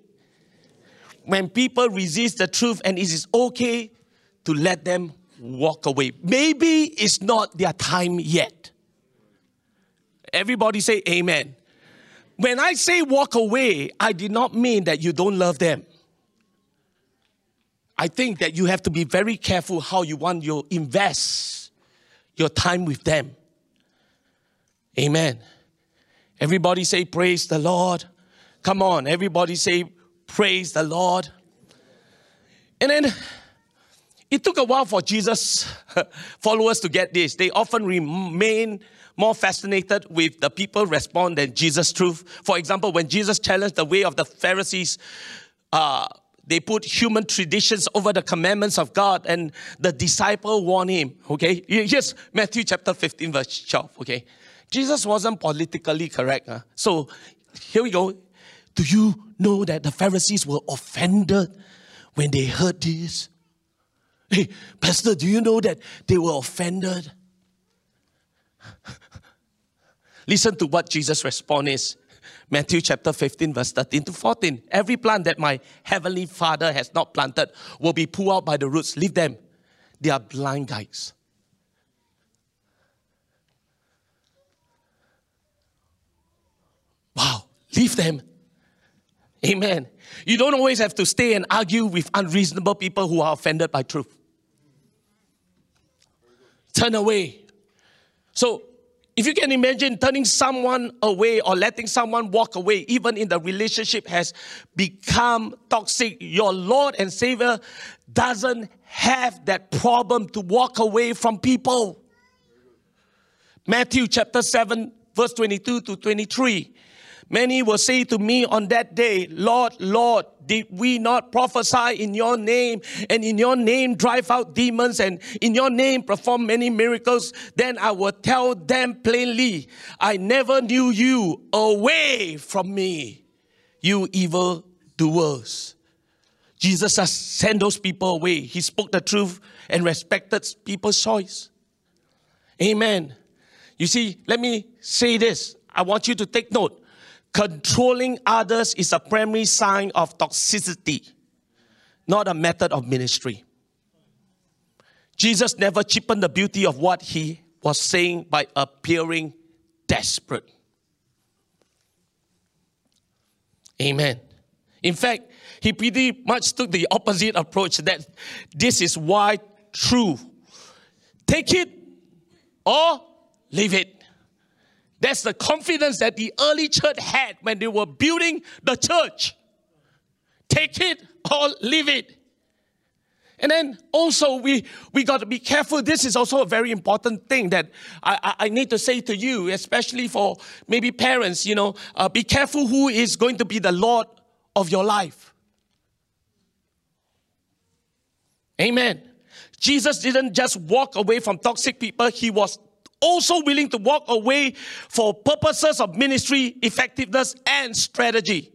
Speaker 1: When people resist the truth, and it is okay to let them walk away. Maybe it's not their time yet. Everybody say amen. When I say walk away, I did not mean that you don't love them. I think that you have to be very careful how you want to invest your time with them. Amen. Everybody say, Praise the Lord. Come on, everybody say, Praise the Lord. And then it took a while for Jesus' followers to get this. They often remain more fascinated with the people respond than Jesus' truth. For example, when Jesus challenged the way of the Pharisees, uh, they put human traditions over the commandments of God, and the disciple warned him. Okay, here's Matthew chapter 15, verse 12. Okay, Jesus wasn't politically correct. Huh? So here we go. Do you know that the Pharisees were offended when they heard this? Hey, Pastor, do you know that they were offended? Listen to what Jesus' response is. Matthew chapter 15, verse 13 to 14. Every plant that my heavenly Father has not planted will be pulled out by the roots. Leave them. They are blind guides. Wow, leave them. Amen. You don't always have to stay and argue with unreasonable people who are offended by truth. Turn away. So, if you can imagine turning someone away or letting someone walk away, even in the relationship has become toxic, your Lord and Savior doesn't have that problem to walk away from people. Matthew chapter 7, verse 22 to 23. Many will say to me on that day, Lord, Lord, did we not prophesy in your name and in your name drive out demons and in your name perform many miracles? Then I will tell them plainly, I never knew you away from me, you evil doers. Jesus has sent those people away. He spoke the truth and respected people's choice. Amen. You see, let me say this. I want you to take note. Controlling others is a primary sign of toxicity, not a method of ministry. Jesus never cheapened the beauty of what he was saying by appearing desperate. Amen. In fact, he pretty much took the opposite approach that this is why true. Take it or leave it. That's the confidence that the early church had when they were building the church. Take it or leave it. And then also we we got to be careful. This is also a very important thing that I, I, I need to say to you, especially for maybe parents. You know, uh, be careful who is going to be the Lord of your life. Amen. Jesus didn't just walk away from toxic people; he was also willing to walk away for purposes of ministry, effectiveness, and strategy.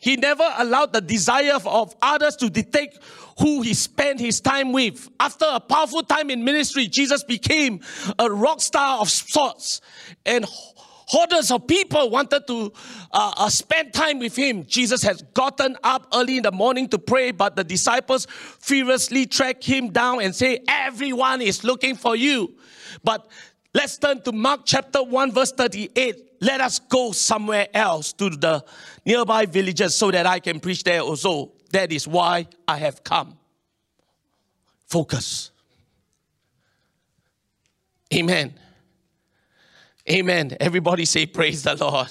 Speaker 1: He never allowed the desire of others to dictate who he spent his time with. After a powerful time in ministry, Jesus became a rock star of sorts. And Hordes of people wanted to uh, uh, spend time with him. Jesus has gotten up early in the morning to pray, but the disciples furiously track him down and say, Everyone is looking for you. But Let's turn to Mark chapter 1, verse 38. Let us go somewhere else to the nearby villages so that I can preach there also. That is why I have come. Focus. Amen. Amen. Everybody say, Praise the Lord.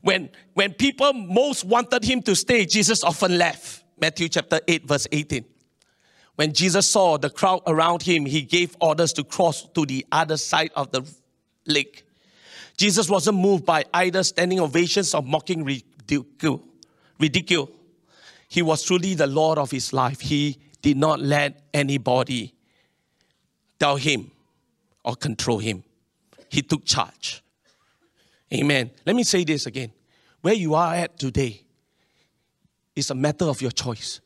Speaker 1: When, when people most wanted him to stay, Jesus often left. Matthew chapter 8, verse 18. When Jesus saw the crowd around him, he gave orders to cross to the other side of the lake. Jesus wasn't moved by either standing ovations or mocking ridicule. ridicule. He was truly the Lord of his life. He did not let anybody tell him or control him. He took charge. Amen. Let me say this again. Where you are at today is a matter of your choice.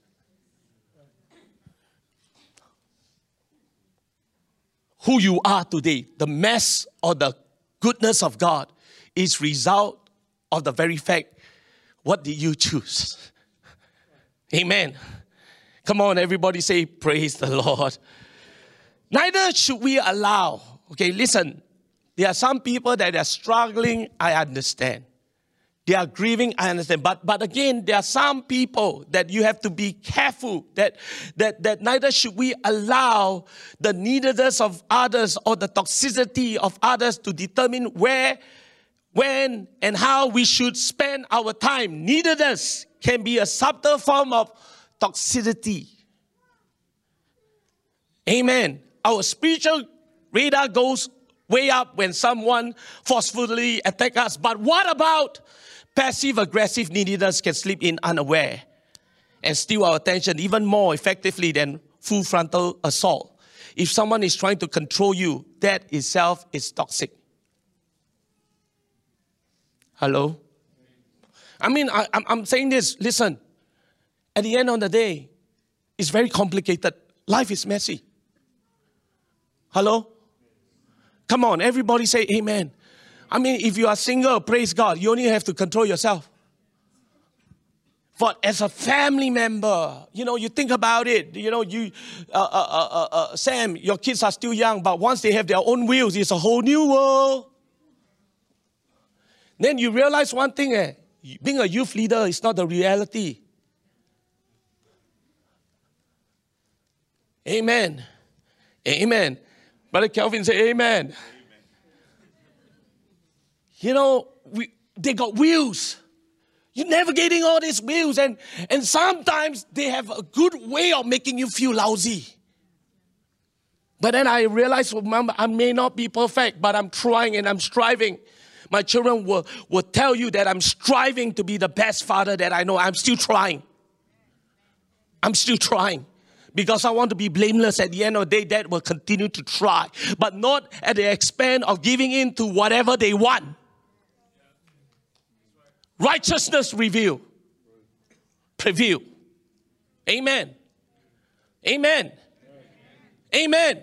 Speaker 1: Who you are today, the mess or the goodness of God is result of the very fact what did you choose? Amen. Come on, everybody say, Praise the Lord. Neither should we allow, okay, listen, there are some people that are struggling, I understand. They are grieving, I understand. But, but again, there are some people that you have to be careful that, that, that neither should we allow the neediness of others or the toxicity of others to determine where, when, and how we should spend our time. Neediness can be a subtle form of toxicity. Amen. Our spiritual radar goes way up when someone forcefully attacks us. But what about Passive aggressive neediness can slip in unaware and steal our attention even more effectively than full frontal assault. If someone is trying to control you, that itself is toxic. Hello? I mean, I, I'm saying this, listen, at the end of the day, it's very complicated. Life is messy. Hello? Come on, everybody say amen. I mean, if you are single, praise God, you only have to control yourself. But as a family member, you know, you think about it. You know, you, uh, uh, uh, uh, Sam, your kids are still young, but once they have their own wheels, it's a whole new world. Then you realize one thing: eh, being a youth leader is not the reality. Amen. Amen. Brother Kelvin say amen. You know, we, they got wheels. You're navigating all these wheels, and, and sometimes they have a good way of making you feel lousy. But then I realized, oh, remember, I may not be perfect, but I'm trying and I'm striving. My children will, will tell you that I'm striving to be the best father that I know. I'm still trying. I'm still trying. Because I want to be blameless at the end of the day, that will continue to try. But not at the expense of giving in to whatever they want. Righteousness reveal. Preview. Amen. Amen. Amen.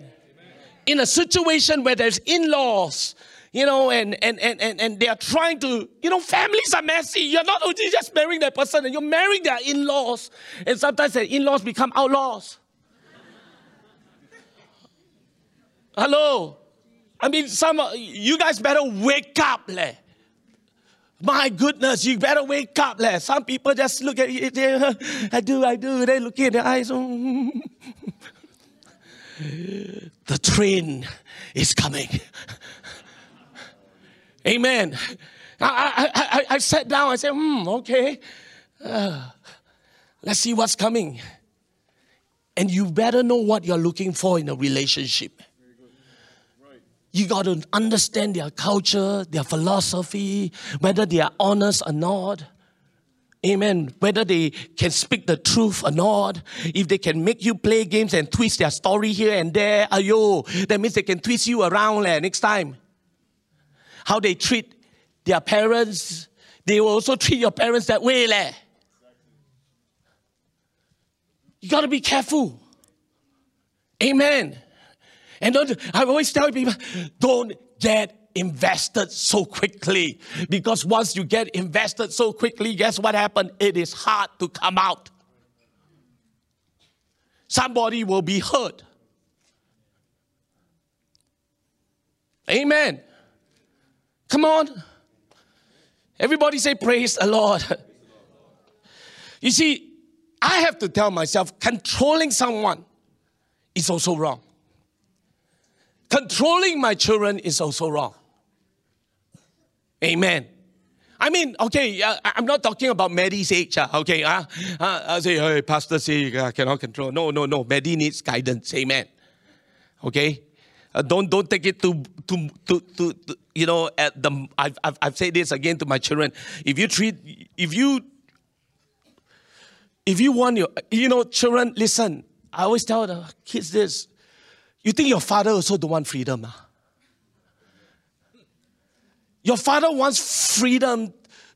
Speaker 1: In a situation where there's in-laws, you know, and, and, and, and, and they are trying to, you know, families are messy. You're not only just marrying that person, and you're marrying their in-laws. And sometimes their in-laws become outlaws. Hello? I mean, some you guys better wake up, leh. My goodness, you better wake up. Leh. Some people just look at it. I do, I do. They look in their eyes. Oh. the train is coming. Amen. I, I, I, I sat down. I said, hmm, okay. Uh, let's see what's coming. And you better know what you're looking for in a relationship. You got to understand their culture, their philosophy, whether they are honest or not. Amen. Whether they can speak the truth or not. If they can make you play games and twist their story here and there, ayo, that means they can twist you around leh, next time. How they treat their parents, they will also treat your parents that way. Leh. You got to be careful. Amen. And I always tell people, don't get invested so quickly. Because once you get invested so quickly, guess what happened? It is hard to come out. Somebody will be hurt. Amen. Come on. Everybody say, Praise the Lord. You see, I have to tell myself, controlling someone is also wrong. Controlling my children is also wrong. Amen. I mean, okay, uh, I'm not talking about Maddie's age. Uh, okay, uh, uh, I say, hey, Pastor say I cannot control. No, no, no. Maddie needs guidance. Amen. Okay, uh, don't don't take it to to, to to, to you know at the I've, I've I've said this again to my children. If you treat if you if you want your you know children listen. I always tell the kids this you think your father also don't want freedom? Ah? Your father wants freedom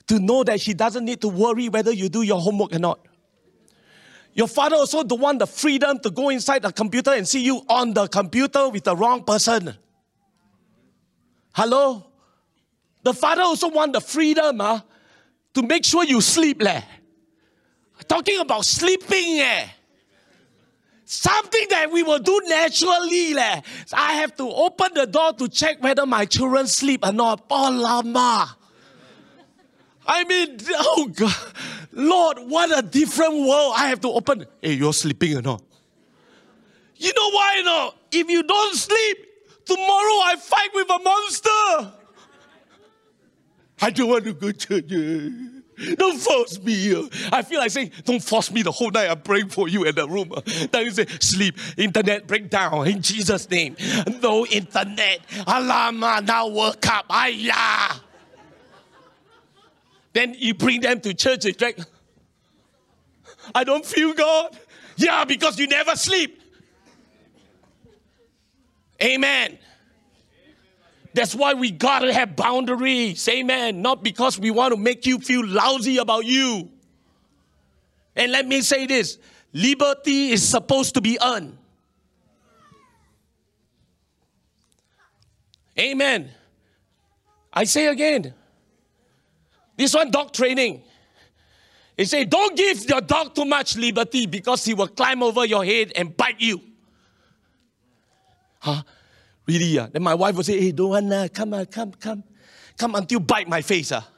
Speaker 1: to know that he doesn't need to worry whether you do your homework or not. Your father also don't want the freedom to go inside the computer and see you on the computer with the wrong person. Hello? The father also want the freedom uh, to make sure you sleep. Leh. Talking about sleeping. Eh. Something that we will do naturally. Leh. I have to open the door to check whether my children sleep or not. Oh, lama. I mean, oh God. Lord, what a different world. I have to open. Hey, you're sleeping or not? You know why not? If you don't sleep, tomorrow I fight with a monster. I don't want to go to church. Don't force me. I feel like saying, don't force me the whole night. I'm praying for you in the room. Then you say, sleep, internet break down in Jesus' name. No internet. Alama, now work up. Ayah. Then you bring them to church. They drag. I don't feel God. Yeah, because you never sleep. Amen. That's why we gotta have boundaries. Amen. Not because we want to make you feel lousy about you. And let me say this liberty is supposed to be earned. Amen. I say again, this one dog training. He say, don't give your dog too much liberty because he will climb over your head and bite you. Huh? Really? Yeah. Then my wife will say, hey, don't want uh, come on, come, come. Come until you bite my face. Uh.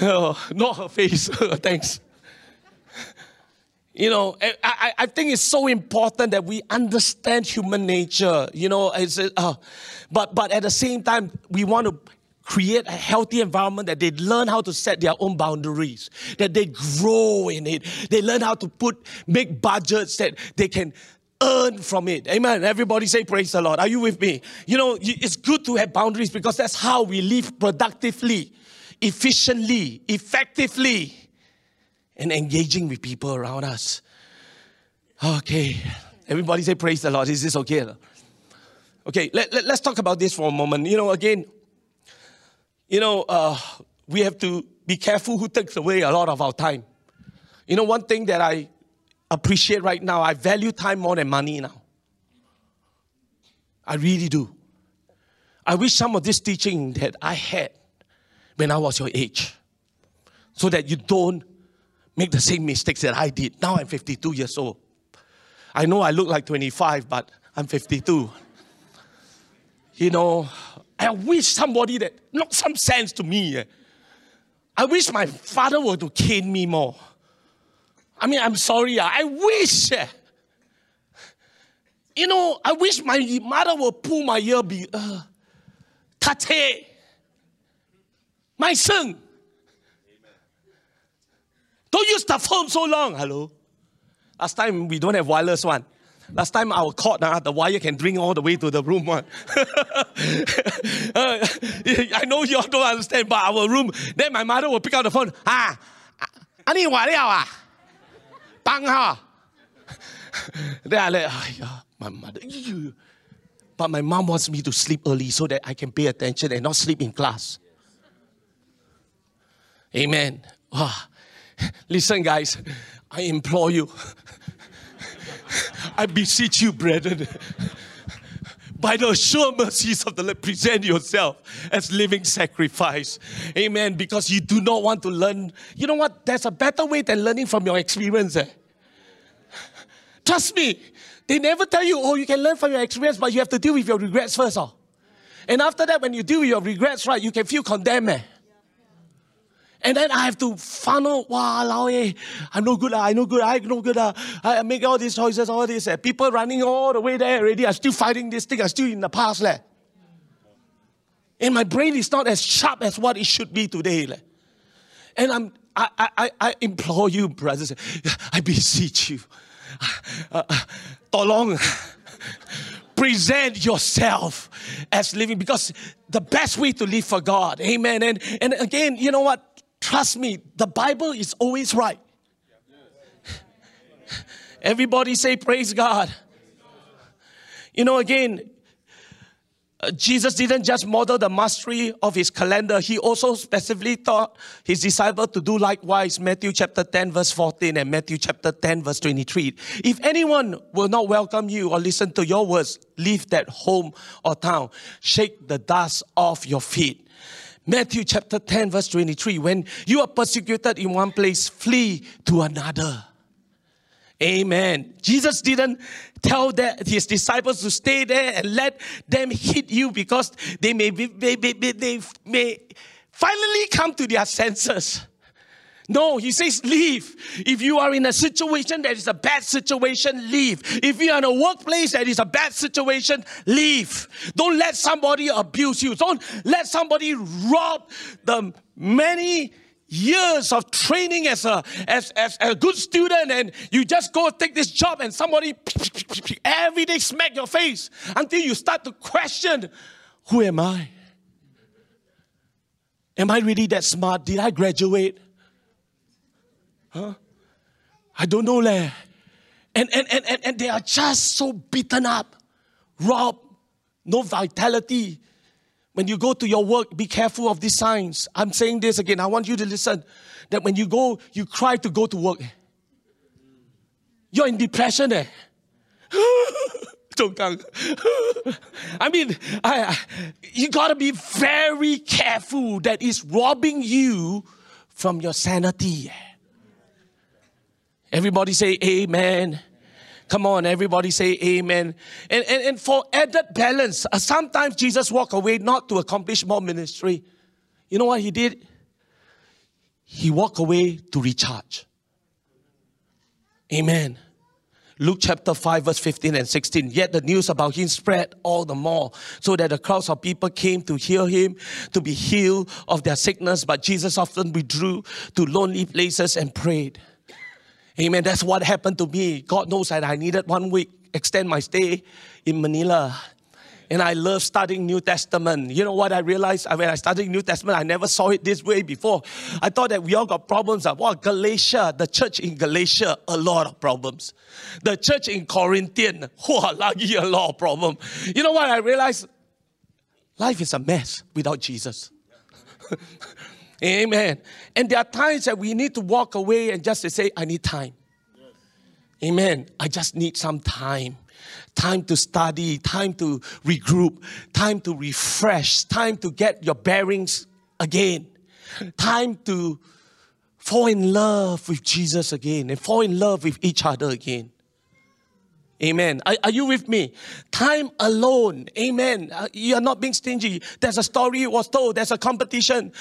Speaker 1: Oh, not her face. Thanks. You know, I, I think it's so important that we understand human nature. You know, it's, uh, but, but at the same time, we want to create a healthy environment that they learn how to set their own boundaries, that they grow in it. They learn how to put, make budgets that they can earn from it. Amen. Everybody say praise the Lord. Are you with me? You know, it's good to have boundaries because that's how we live productively, efficiently, effectively and engaging with people around us. Okay. Everybody say, Praise the Lord. Is this okay? Okay, let, let, us talk about this for a moment. You know, again, you know, uh, we have to be careful who takes away a lot of our time. You know, one thing that I appreciate right now, I value time more than money now. I really do. I wish some of this teaching that I had when I was your age, so that you don't make the same mistakes that I did. Now I'm 52 years old. I know I look like 25, but I'm 52. You know, I wish somebody that knocked some sense to me. Eh. I wish my father were to cane me more. I mean, I'm sorry. Ah, I wish. Eh. You know, I wish my mother would pull my ear, be, uh, tate. My son, don't use the phone so long. Hello. Last time we don't have wireless one. Last time our cord, uh, the wire can bring all the way to the room one. uh, I know you all don't understand, but our room, then my mother will pick up the phone. Ah, ah, bang ha. Then like, oh, my mother. But my mom wants me to sleep early so that I can pay attention and not sleep in class. Amen. Wow. Listen, guys, I implore you. I beseech you, brethren. By the sure mercies of the Lord, present yourself as living sacrifice. Amen. Because you do not want to learn. You know what? There's a better way than learning from your experience. Eh? Trust me. They never tell you, oh, you can learn from your experience, but you have to deal with your regrets first. Oh. And after that, when you deal with your regrets, right, you can feel condemned. Eh? And then I have to funnel, wow, eh, I'm no good, ah, I'm no good, I'm no good. Uh, I make all these choices, all this. Uh, people running all the way there already are still fighting this thing, I'm still in the past. Leh. And my brain is not as sharp as what it should be today. Leh. And I'm, I, I, I implore you, brothers, I beseech you. Uh, uh, long, present yourself as living because the best way to live for God. Amen. And, and again, you know what? Trust me, the Bible is always right. Everybody say, Praise God. You know, again, uh, Jesus didn't just model the mastery of his calendar, he also specifically taught his disciples to do likewise. Matthew chapter 10, verse 14, and Matthew chapter 10, verse 23. If anyone will not welcome you or listen to your words, leave that home or town, shake the dust off your feet. Matthew chapter 10, verse 23 when you are persecuted in one place, flee to another. Amen. Jesus didn't tell that his disciples to stay there and let them hit you because they may, be, they, they, they may finally come to their senses. No, he says leave. If you are in a situation that is a bad situation, leave. If you are in a workplace that is a bad situation, leave. Don't let somebody abuse you. Don't let somebody rob the many years of training as a as, as a good student and you just go take this job and somebody every day smack your face until you start to question who am I? Am I really that smart? Did I graduate? Huh? I don't know, leh. And, and, and, and, and they are just so beaten up, robbed, no vitality. When you go to your work, be careful of these signs. I'm saying this again. I want you to listen that when you go, you cry to go to work. You're in depression. Eh? I mean, I, you got to be very careful that it's robbing you from your sanity. Everybody say amen. Come on, everybody say amen. And, and, and for added balance, uh, sometimes Jesus walked away not to accomplish more ministry. You know what he did? He walked away to recharge. Amen. Luke chapter 5, verse 15 and 16. Yet the news about him spread all the more, so that the crowds of people came to hear him, to be healed of their sickness. But Jesus often withdrew to lonely places and prayed. Amen. That's what happened to me. God knows that I needed one week extend my stay in Manila. And I love studying New Testament. You know what I realized when I studied New Testament, I never saw it this way before. I thought that we all got problems. Ah, well, Galatia, the church in Galatia, a lot of problems. The church in Corinthian, oh, lucky a lot of problem. You know what I realized? Life is a mess without Jesus. Amen. And there are times that we need to walk away and just to say, I need time. Yes. Amen. I just need some time. Time to study, time to regroup, time to refresh, time to get your bearings again, time to fall in love with Jesus again and fall in love with each other again. Amen. Are, are, you with me? Time alone. Amen. Uh, you are not being stingy. There's a story was told. There's a competition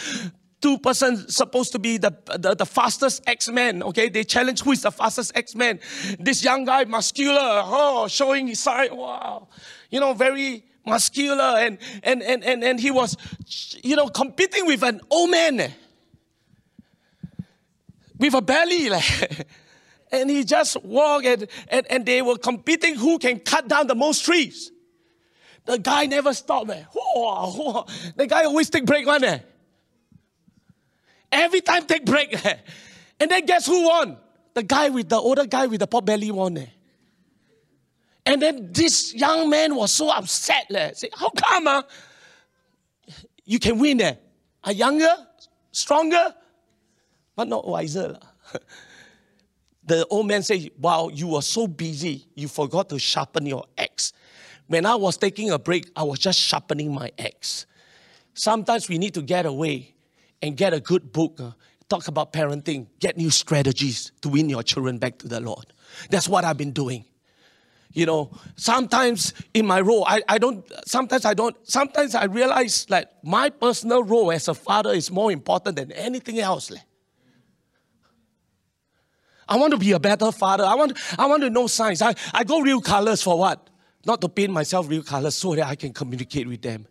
Speaker 1: two persons supposed to be the, the, the fastest axe-men, okay? They challenge who is the fastest axe-men. This young guy, muscular, oh, showing his side, wow. You know, very muscular and, and, and, and, and he was, you know, competing with an old man. With a belly, like. and he just walked and, and, and they were competing who can cut down the most trees. The guy never stopped. Eh. The guy always take break one. Eh. Every time take break. And then guess who won? The guy with the older guy with the pot belly won. Eh? And then this young man was so upset. Eh? Say, how come? Uh, you can win. Eh? A younger, stronger, but not wiser. the old man said, Wow, you were so busy, you forgot to sharpen your axe. When I was taking a break, I was just sharpening my axe. Sometimes we need to get away and get a good book. Uh, talk about parenting, get new strategies to win your children back to the Lord. That's what I've been doing. You know, sometimes in my role, I, I don't, sometimes I don't, sometimes I realize that my personal role as a father is more important than anything else. I want to be a better father. I want, I want to know science. I, I go real colors for what? Not to paint myself real colors so that I can communicate with them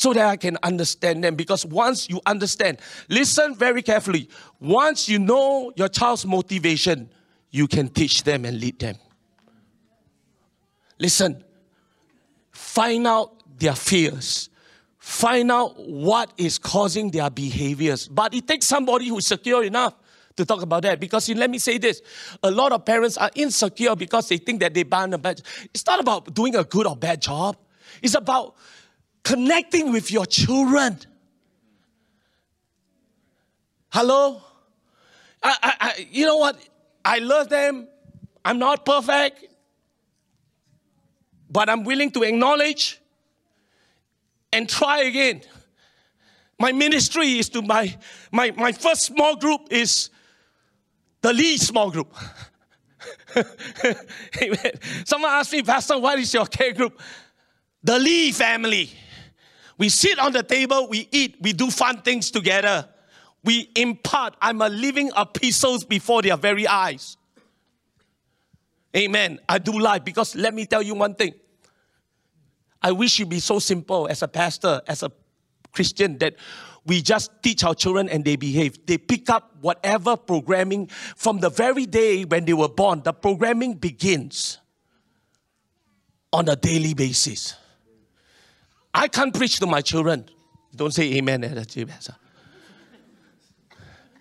Speaker 1: so that I can understand them. Because once you understand, listen very carefully. Once you know your child's motivation, you can teach them and lead them. Listen, find out their fears. Find out what is causing their behaviors. But it takes somebody who's secure enough to talk about that. Because let me say this a lot of parents are insecure because they think that they ban a bad. It's not about doing a good or bad job. It's about connecting with your children. Hello? I, I, I, you know what? I love them. I'm not perfect, but I'm willing to acknowledge and try again. My ministry is to my, my, my first small group is the least small group. Amen. Someone asked me, Pastor, what is your care group? The Lee family. We sit on the table, we eat, we do fun things together. We impart. I'm a living epistles before their very eyes. Amen. I do life because let me tell you one thing. I wish you'd be so simple as a pastor, as a Christian, that we just teach our children and they behave. They pick up whatever programming from the very day when they were born. The programming begins on a daily basis. I can't preach to my children. Don't say amen.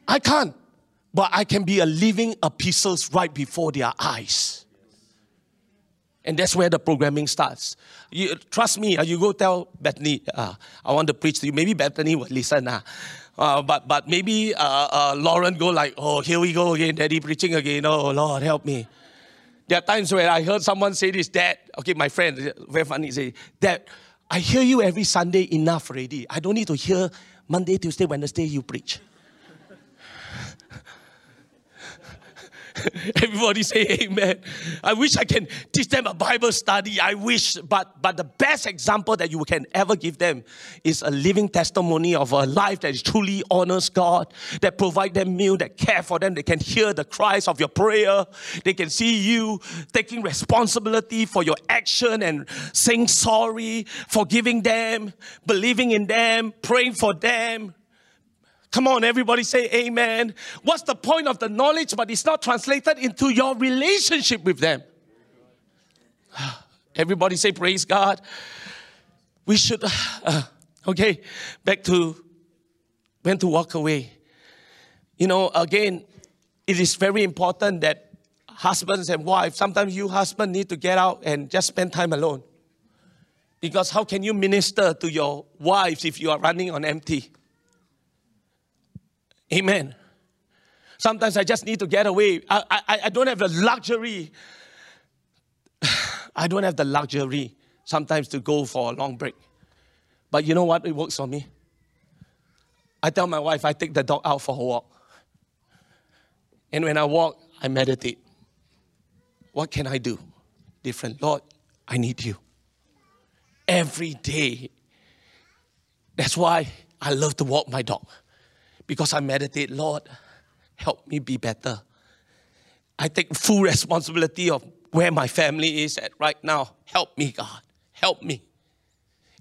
Speaker 1: I can't. But I can be a living epistles right before their eyes. And that's where the programming starts. You, trust me, uh, you go tell Bethany, uh, I want to preach to you. Maybe Bethany will listen. Uh, uh, but, but maybe uh, uh, Lauren go like, oh, here we go again, daddy preaching again. Oh, Lord, help me. There are times where I heard someone say this, Dad, okay, my friend, very funny, say, Dad, I hear you every Sunday enough already. I don't need to hear Monday, Tuesday, Wednesday you preach. Everybody say amen. I wish I can teach them a Bible study. I wish, but but the best example that you can ever give them is a living testimony of a life that truly honors God, that provide them meal, that care for them. They can hear the cries of your prayer. They can see you taking responsibility for your action and saying sorry, forgiving them, believing in them, praying for them, Come on, everybody say amen. What's the point of the knowledge, but it's not translated into your relationship with them? Everybody say praise God. We should, uh, okay, back to when to walk away. You know, again, it is very important that husbands and wives, sometimes you husband need to get out and just spend time alone. Because how can you minister to your wives if you are running on empty? Amen. Sometimes I just need to get away. I, I, I don't have the luxury. I don't have the luxury sometimes to go for a long break. But you know what? It works for me. I tell my wife I take the dog out for a walk. And when I walk, I meditate. What can I do different? Lord, I need you. Every day. That's why I love to walk my dog because I meditate, Lord, help me be better. I take full responsibility of where my family is at right now. Help me, God. Help me.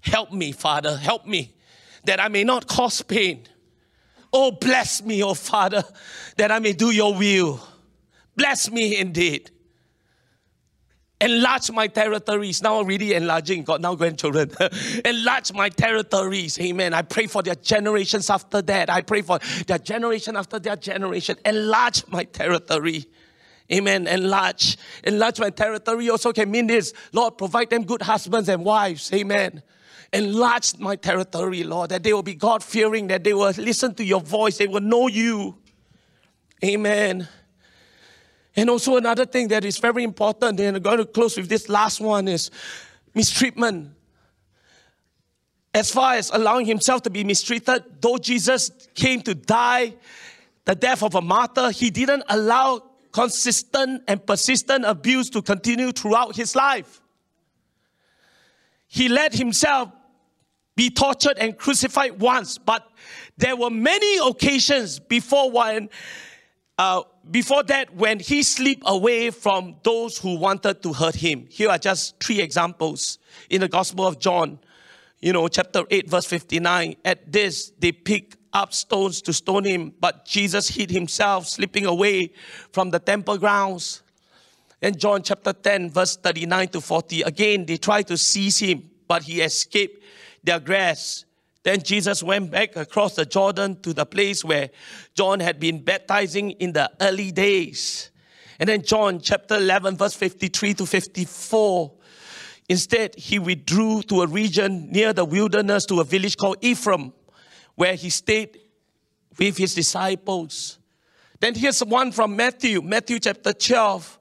Speaker 1: Help me, Father. Help me that I may not cause pain. Oh, bless me, oh Father, that I may do your will. Bless me indeed enlarge my territories. Now already enlarging, got now grandchildren. enlarge my territories. Amen. I pray for their generations after that. I pray for their generation after their generation. Enlarge my territory. Amen. Enlarge. Enlarge my territory also can mean this. Lord, provide them good husbands and wives. Amen. Enlarge my territory, Lord, that they will be God fearing, that they will listen to your voice, they will know you. Amen. And also another thing that is very important, and I'm going to close with this last one is mistreatment. As far as allowing himself to be mistreated, though Jesus came to die the death of a martyr, he didn't allow consistent and persistent abuse to continue throughout his life. He let himself be tortured and crucified once, but there were many occasions before when uh, before that, when he slipped away from those who wanted to hurt him. Here are just three examples in the Gospel of John, you know, chapter 8, verse 59. At this, they picked up stones to stone him, but Jesus hid himself, slipping away from the temple grounds. In John chapter 10, verse 39 to 40, again, they tried to seize him, but he escaped their grasp. Then Jesus went back across the Jordan to the place where John had been baptizing in the early days. And then John chapter 11, verse 53 to 54. Instead, he withdrew to a region near the wilderness to a village called Ephraim, where he stayed with his disciples. Then here's one from Matthew, Matthew chapter 12,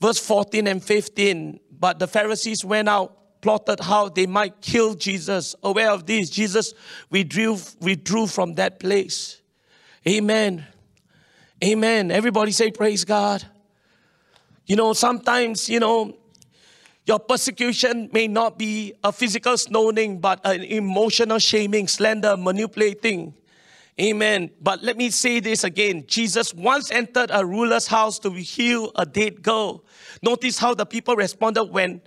Speaker 1: verse 14 and 15. But the Pharisees went out plotted how they might kill Jesus. Aware of this, Jesus withdrew, withdrew from that place. Amen. Amen. Everybody say, Praise God. You know, sometimes, you know, your persecution may not be a physical stoning, but an emotional shaming, slander, manipulating. Amen. But let me say this again. Jesus once entered a ruler's house to heal a dead girl. Notice how the people responded when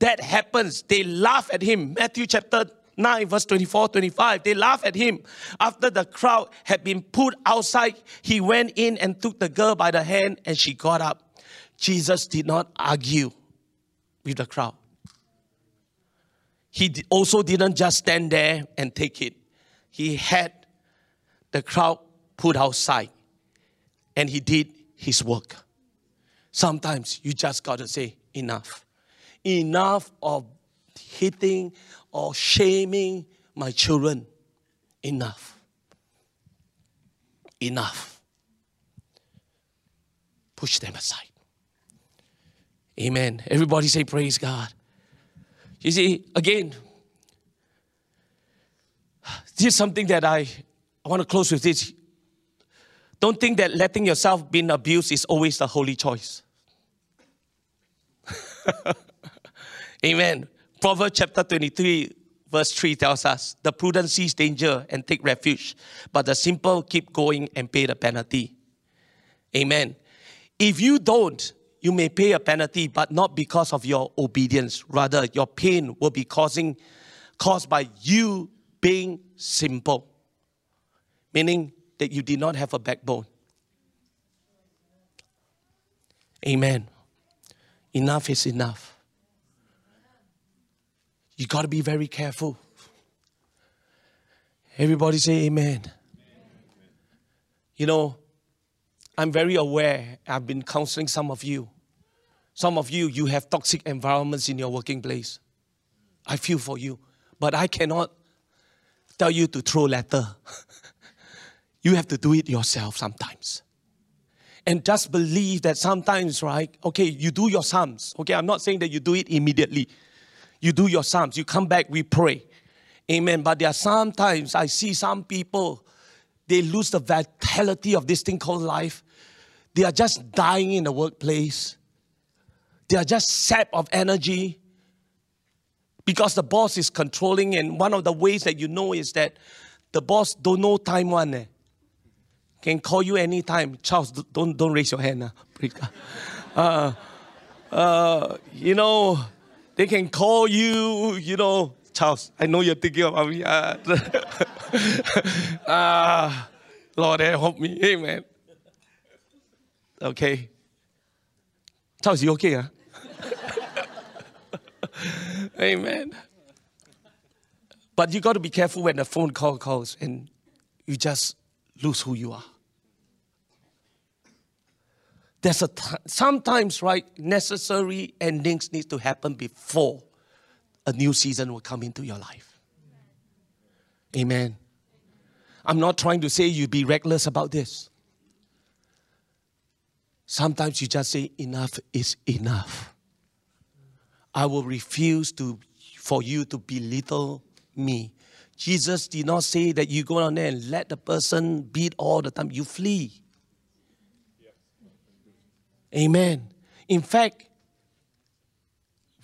Speaker 1: that happens, they laugh at him. Matthew chapter 9, verse 24, 25. They laugh at him. After the crowd had been put outside, he went in and took the girl by the hand and she got up. Jesus did not argue with the crowd. He also didn't just stand there and take it. He had the crowd put outside and he did his work. Sometimes you just got to say, enough. Enough of hitting or shaming my children. Enough. Enough. Push them aside. Amen. Everybody say, Praise God. You see, again, this is something that I, I want to close with this. Don't think that letting yourself be abused is always the holy choice. Amen. Proverbs chapter 23, verse 3 tells us the prudent sees danger and take refuge, but the simple keep going and pay the penalty. Amen. If you don't, you may pay a penalty, but not because of your obedience. Rather, your pain will be causing, caused by you being simple, meaning that you did not have a backbone. Amen. Enough is enough. You got to be very careful. Everybody say amen. You know, I'm very aware, I've been counseling some of you. Some of you, you have toxic environments in your working place. I feel for you. But I cannot tell you to throw letter. you have to do it yourself sometimes. And just believe that sometimes, right? Okay, you do your psalms. Okay, I'm not saying that you do it immediately. You do your psalms. You come back, we pray. Amen. But there are sometimes I see some people, they lose the vitality of this thing called life. They are just dying in the workplace. They are just sap of energy because the boss is controlling and one of the ways that you know is that the boss don't know time one eh. can call you anytime charles don't don't raise your hand uh, uh, uh, you know they can call you you know charles i know you're thinking about me uh, uh, lord help me amen okay charles you okay huh? Amen. But you got to be careful when the phone call calls and you just lose who you are. There's a sometimes right necessary endings need to happen before a new season will come into your life. Amen. I'm not trying to say you be reckless about this. Sometimes you just say enough is enough. I will refuse to for you to belittle me. Jesus did not say that you go down there and let the person beat all the time. You flee. Amen. In fact,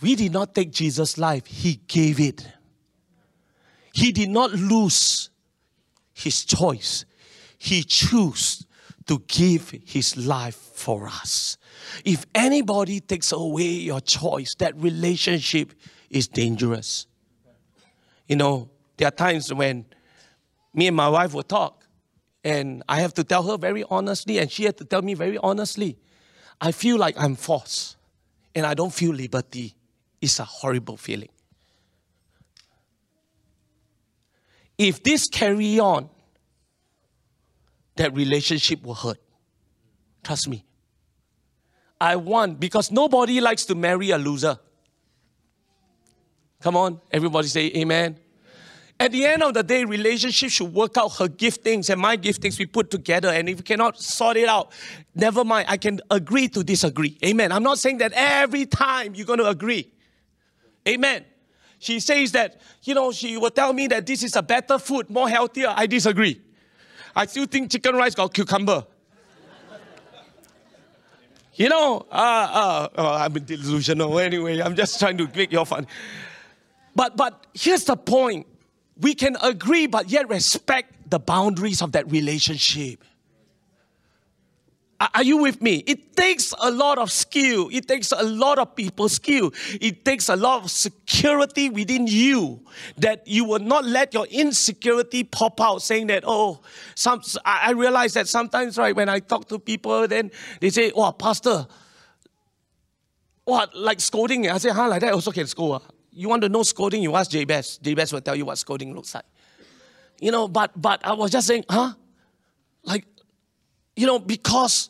Speaker 1: we did not take Jesus' life, He gave it. He did not lose His choice, He chose to give His life for us. If anybody takes away your choice, that relationship is dangerous. You know, there are times when me and my wife will talk, and I have to tell her very honestly, and she had to tell me very honestly. I feel like I'm forced, and I don't feel liberty. It's a horrible feeling. If this carry on, that relationship will hurt. Trust me. I want because nobody likes to marry a loser. Come on, everybody say amen. At the end of the day, relationship should work out her giftings and my giftings we put together. And if we cannot sort it out, never mind. I can agree to disagree. Amen. I'm not saying that every time you're going to agree. Amen. She says that, you know, she will tell me that this is a better food, more healthier. I disagree. I still think chicken rice got cucumber. You know, uh, uh, oh, I'm delusional anyway. I'm just trying to make your fun. But, but here's the point we can agree, but yet respect the boundaries of that relationship. Are you with me? It takes a lot of skill. It takes a lot of people skill. It takes a lot of security within you that you will not let your insecurity pop out saying that, oh, some, I realize that sometimes, right, when I talk to people, then they say, oh, pastor, what, like scolding? I say, huh, like that also can scold. Ah. You want to know scolding? You ask Jabez. Jabez will tell you what scolding looks like. You know, but, but I was just saying, huh? Like, you know, because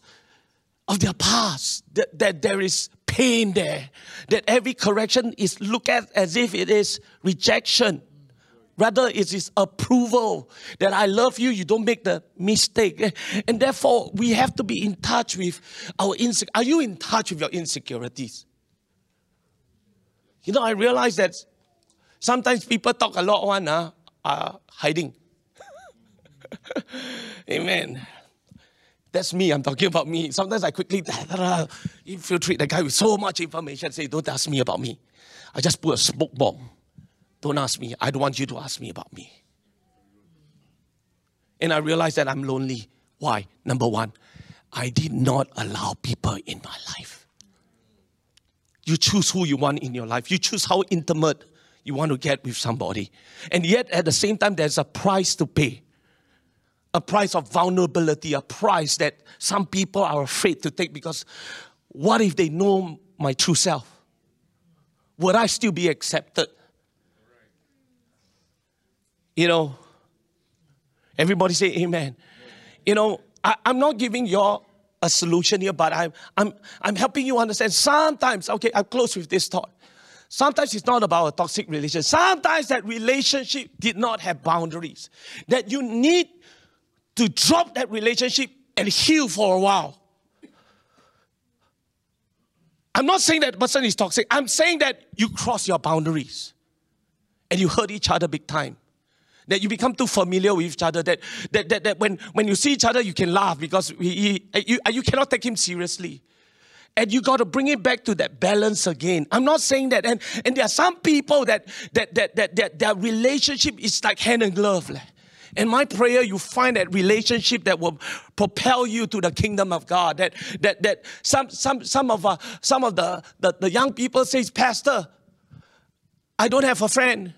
Speaker 1: of their past, that, that there is pain there. That every correction is looked at as if it is rejection. Rather, it is approval that I love you, you don't make the mistake. And therefore, we have to be in touch with our insecurities. Are you in touch with your insecurities? You know, I realize that sometimes people talk a lot, one uh, are hiding. Amen. That's me. I'm talking about me. Sometimes I quickly infiltrate the guy with so much information. Say, don't ask me about me. I just put a smoke bomb. Don't ask me. I don't want you to ask me about me. And I realized that I'm lonely. Why? Number one, I did not allow people in my life. You choose who you want in your life. You choose how intimate you want to get with somebody. And yet, at the same time, there's a price to pay a price of vulnerability, a price that some people are afraid to take because what if they know my true self? Would I still be accepted? You know, everybody say amen. You know, I, am not giving you a solution here, but I'm, I'm, I'm helping you understand. Sometimes, okay, I'll close with this thought. Sometimes it's not about a toxic relationship. Sometimes that relationship did not have boundaries. That you need to drop that relationship and heal for a while. I'm not saying that person is toxic. I'm saying that you cross your boundaries and you hurt each other big time. That you become too familiar with each other. That, that, that, that when, when you see each other, you can laugh because he, he, you, you cannot take him seriously. And you got to bring it back to that balance again. I'm not saying that. And, and there are some people that, that, that, that, that their relationship is like hand and glove. In my prayer, you find that relationship that will propel you to the kingdom of God. That that that some some some of uh, some of the, the the young people says, Pastor, I don't have a friend.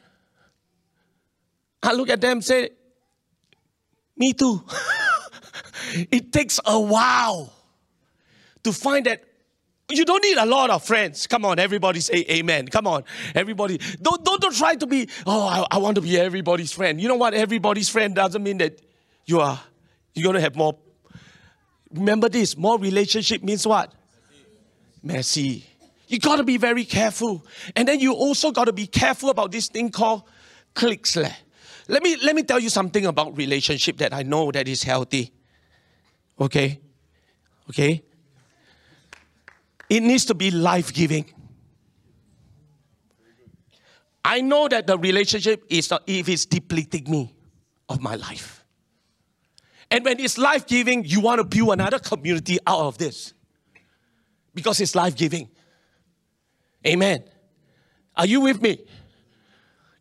Speaker 1: I look at them say, Me too. it takes a while to find that you don't need a lot of friends. Come on, everybody say amen. Come on, everybody. Don't, don't, don't try to be, oh, I, I want to be everybody's friend. You know what? Everybody's friend doesn't mean that you are, you're going to have more. Remember this more relationship means what? Messy. You got to be very careful. And then you also got to be careful about this thing called cliques. Let me, let me tell you something about relationship that I know that is healthy. Okay? Okay? It needs to be life giving. I know that the relationship is not, if it's depleting me of my life. And when it's life giving, you want to build another community out of this because it's life giving. Amen. Are you with me?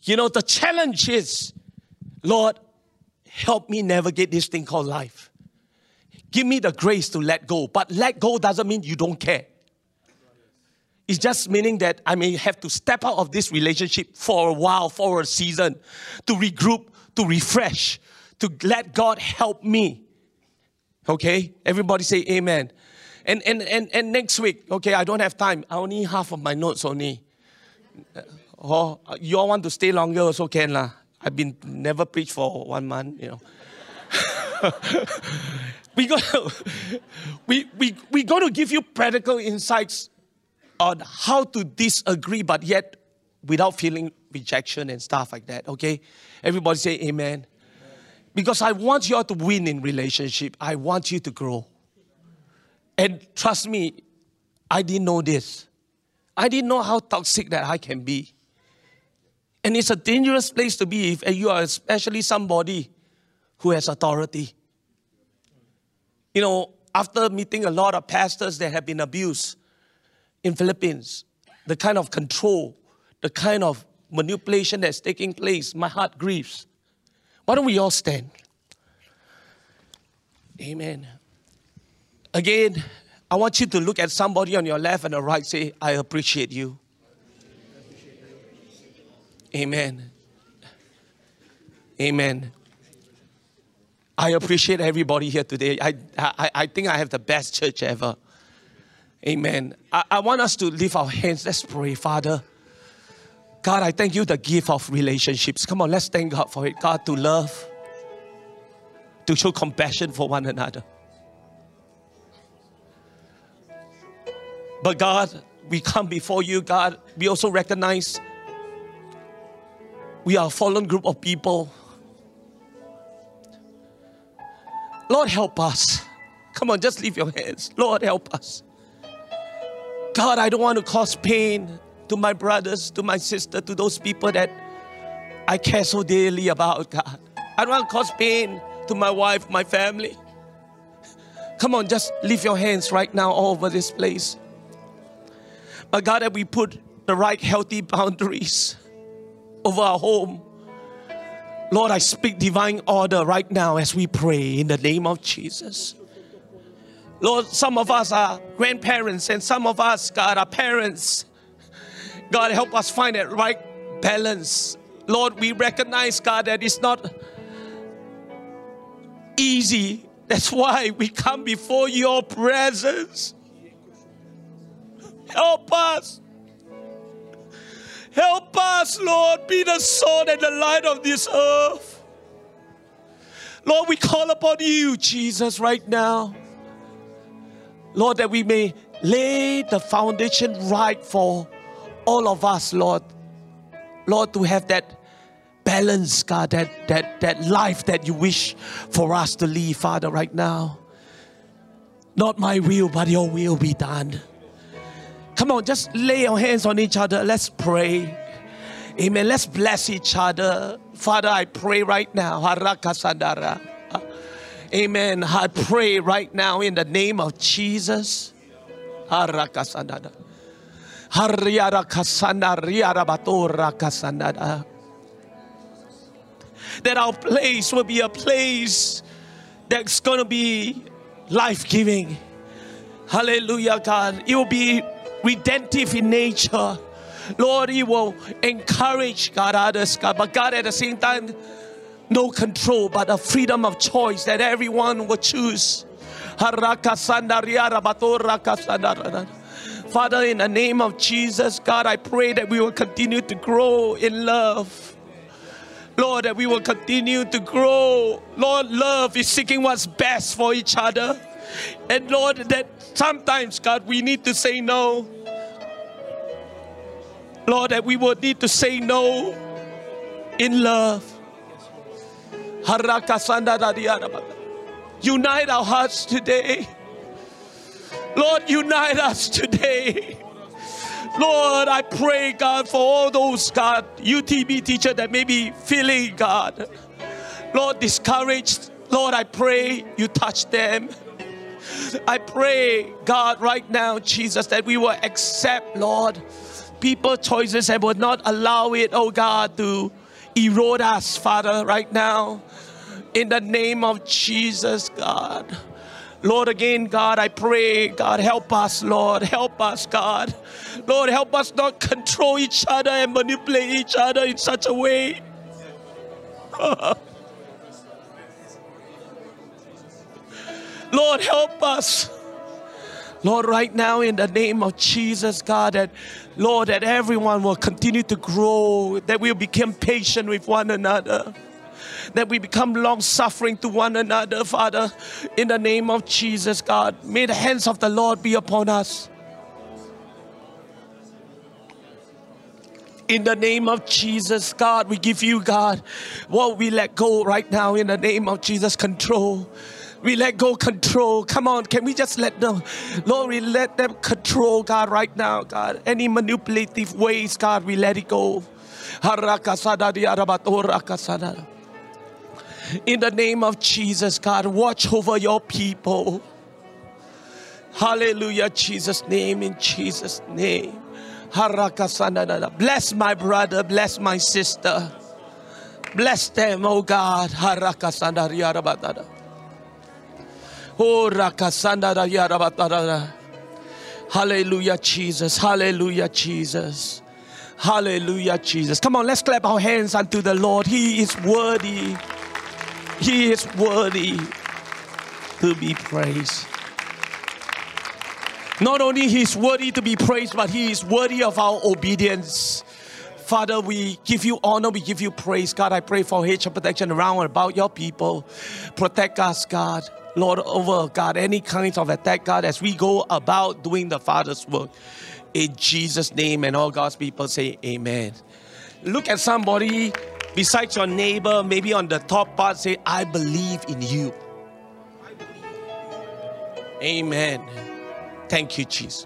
Speaker 1: You know, the challenge is, Lord, help me navigate this thing called life. Give me the grace to let go. But let go doesn't mean you don't care. It's just meaning that I may have to step out of this relationship for a while, for a season, to regroup, to refresh, to let God help me. Okay? Everybody say amen. And, and, and, and next week, okay, I don't have time. I only half of my notes only. Uh, oh, you all want to stay longer also can lah. I've been never preached for one month, you know. we got we, we, we got to give you practical insights on how to disagree, but yet without feeling rejection and stuff like that. Okay? Everybody say amen. amen. Because I want you all to win in relationship. I want you to grow. And trust me, I didn't know this. I didn't know how toxic that I can be. And it's a dangerous place to be if you are especially somebody who has authority. You know, after meeting a lot of pastors that have been abused, in Philippines, the kind of control, the kind of manipulation that's taking place, my heart grieves. Why don't we all stand? Amen. Again, I want you to look at somebody on your left and the right, say, I appreciate you. Amen. Amen. I appreciate everybody here today. I, I, I think I have the best church ever. Amen. I, I want us to lift our hands. Let's pray, Father. God, I thank you the gift of relationships. Come on, let's thank God for it. God, to love, to show compassion for one another. But God, we come before you, God, we also recognize we are a fallen group of people. Lord, help us. Come on, just leave your hands. Lord, help us. God, I don't want to cause pain to my brothers, to my sister, to those people that I care so dearly about, God. I don't want to cause pain to my wife, my family. Come on, just leave your hands right now all over this place. But God, that we put the right healthy boundaries over our home. Lord, I speak divine order right now as we pray in the name of Jesus. Lord, some of us are grandparents and some of us, God, are parents. God, help us find that right balance. Lord, we recognize, God, that it's not easy. That's why we come before your presence. Help us. Help us, Lord, be the salt and the light of this earth. Lord, we call upon you, Jesus, right now. Lord, that we may lay the foundation right for all of us, Lord. Lord, to have that balance, God, that, that, that life that you wish for us to live, Father, right now. Not my will, but your will be done. Come on, just lay your hands on each other. Let's pray. Amen. Let's bless each other. Father, I pray right now. Harakasandara. Amen. I pray right now in the name of Jesus. That our place will be a place that's going to be life giving. Hallelujah, God. It will be redemptive in nature. Lord, it will encourage God others, God. But God, at the same time, no control, but a freedom of choice that everyone will choose. Father, in the name of Jesus, God, I pray that we will continue to grow in love. Lord, that we will continue to grow. Lord, love is seeking what's best for each other. And Lord, that sometimes, God, we need to say no. Lord, that we will need to say no in love. Unite our hearts today. Lord, unite us today. Lord, I pray, God, for all those, God, UTB teacher that may be feeling, God, Lord, discouraged. Lord, I pray you touch them. I pray, God, right now, Jesus, that we will accept, Lord, people choices and will not allow it, oh God, to erode us, Father, right now. In the name of Jesus, God. Lord, again, God, I pray, God, help us, Lord. Help us, God. Lord, help us not control each other and manipulate each other in such a way. Lord, help us. Lord, right now in the name of Jesus, God, that Lord, that everyone will continue to grow, that we'll become patient with one another, that we become long suffering to one another, Father, in the name of Jesus, God. May the hands of the Lord be upon us. In the name of Jesus, God, we give you, God, what we let go right now in the name of Jesus, control. We let go control. Come on, can we just let them, Lord, we let them control, God, right now, God. Any manipulative ways, God, we let it go. In the name of Jesus, God, watch over your people. Hallelujah, Jesus' name, in Jesus' name. Bless my brother, bless my sister. Bless them, oh God. Oh, Hallelujah, Jesus. Hallelujah, Jesus. Hallelujah, Jesus. Come on, let's clap our hands unto the Lord. He is worthy. He is worthy to be praised. Not only He is worthy to be praised, but He is worthy of our obedience. Father, we give you honor, we give you praise. God, I pray for hedge protection around and about your people. Protect us, God. Lord, over God, any kinds of attack, God, as we go about doing the Father's work. In Jesus' name, and all God's people say, Amen. Look at somebody besides your neighbor, maybe on the top part, say, I believe in you. Amen. Thank you, Jesus.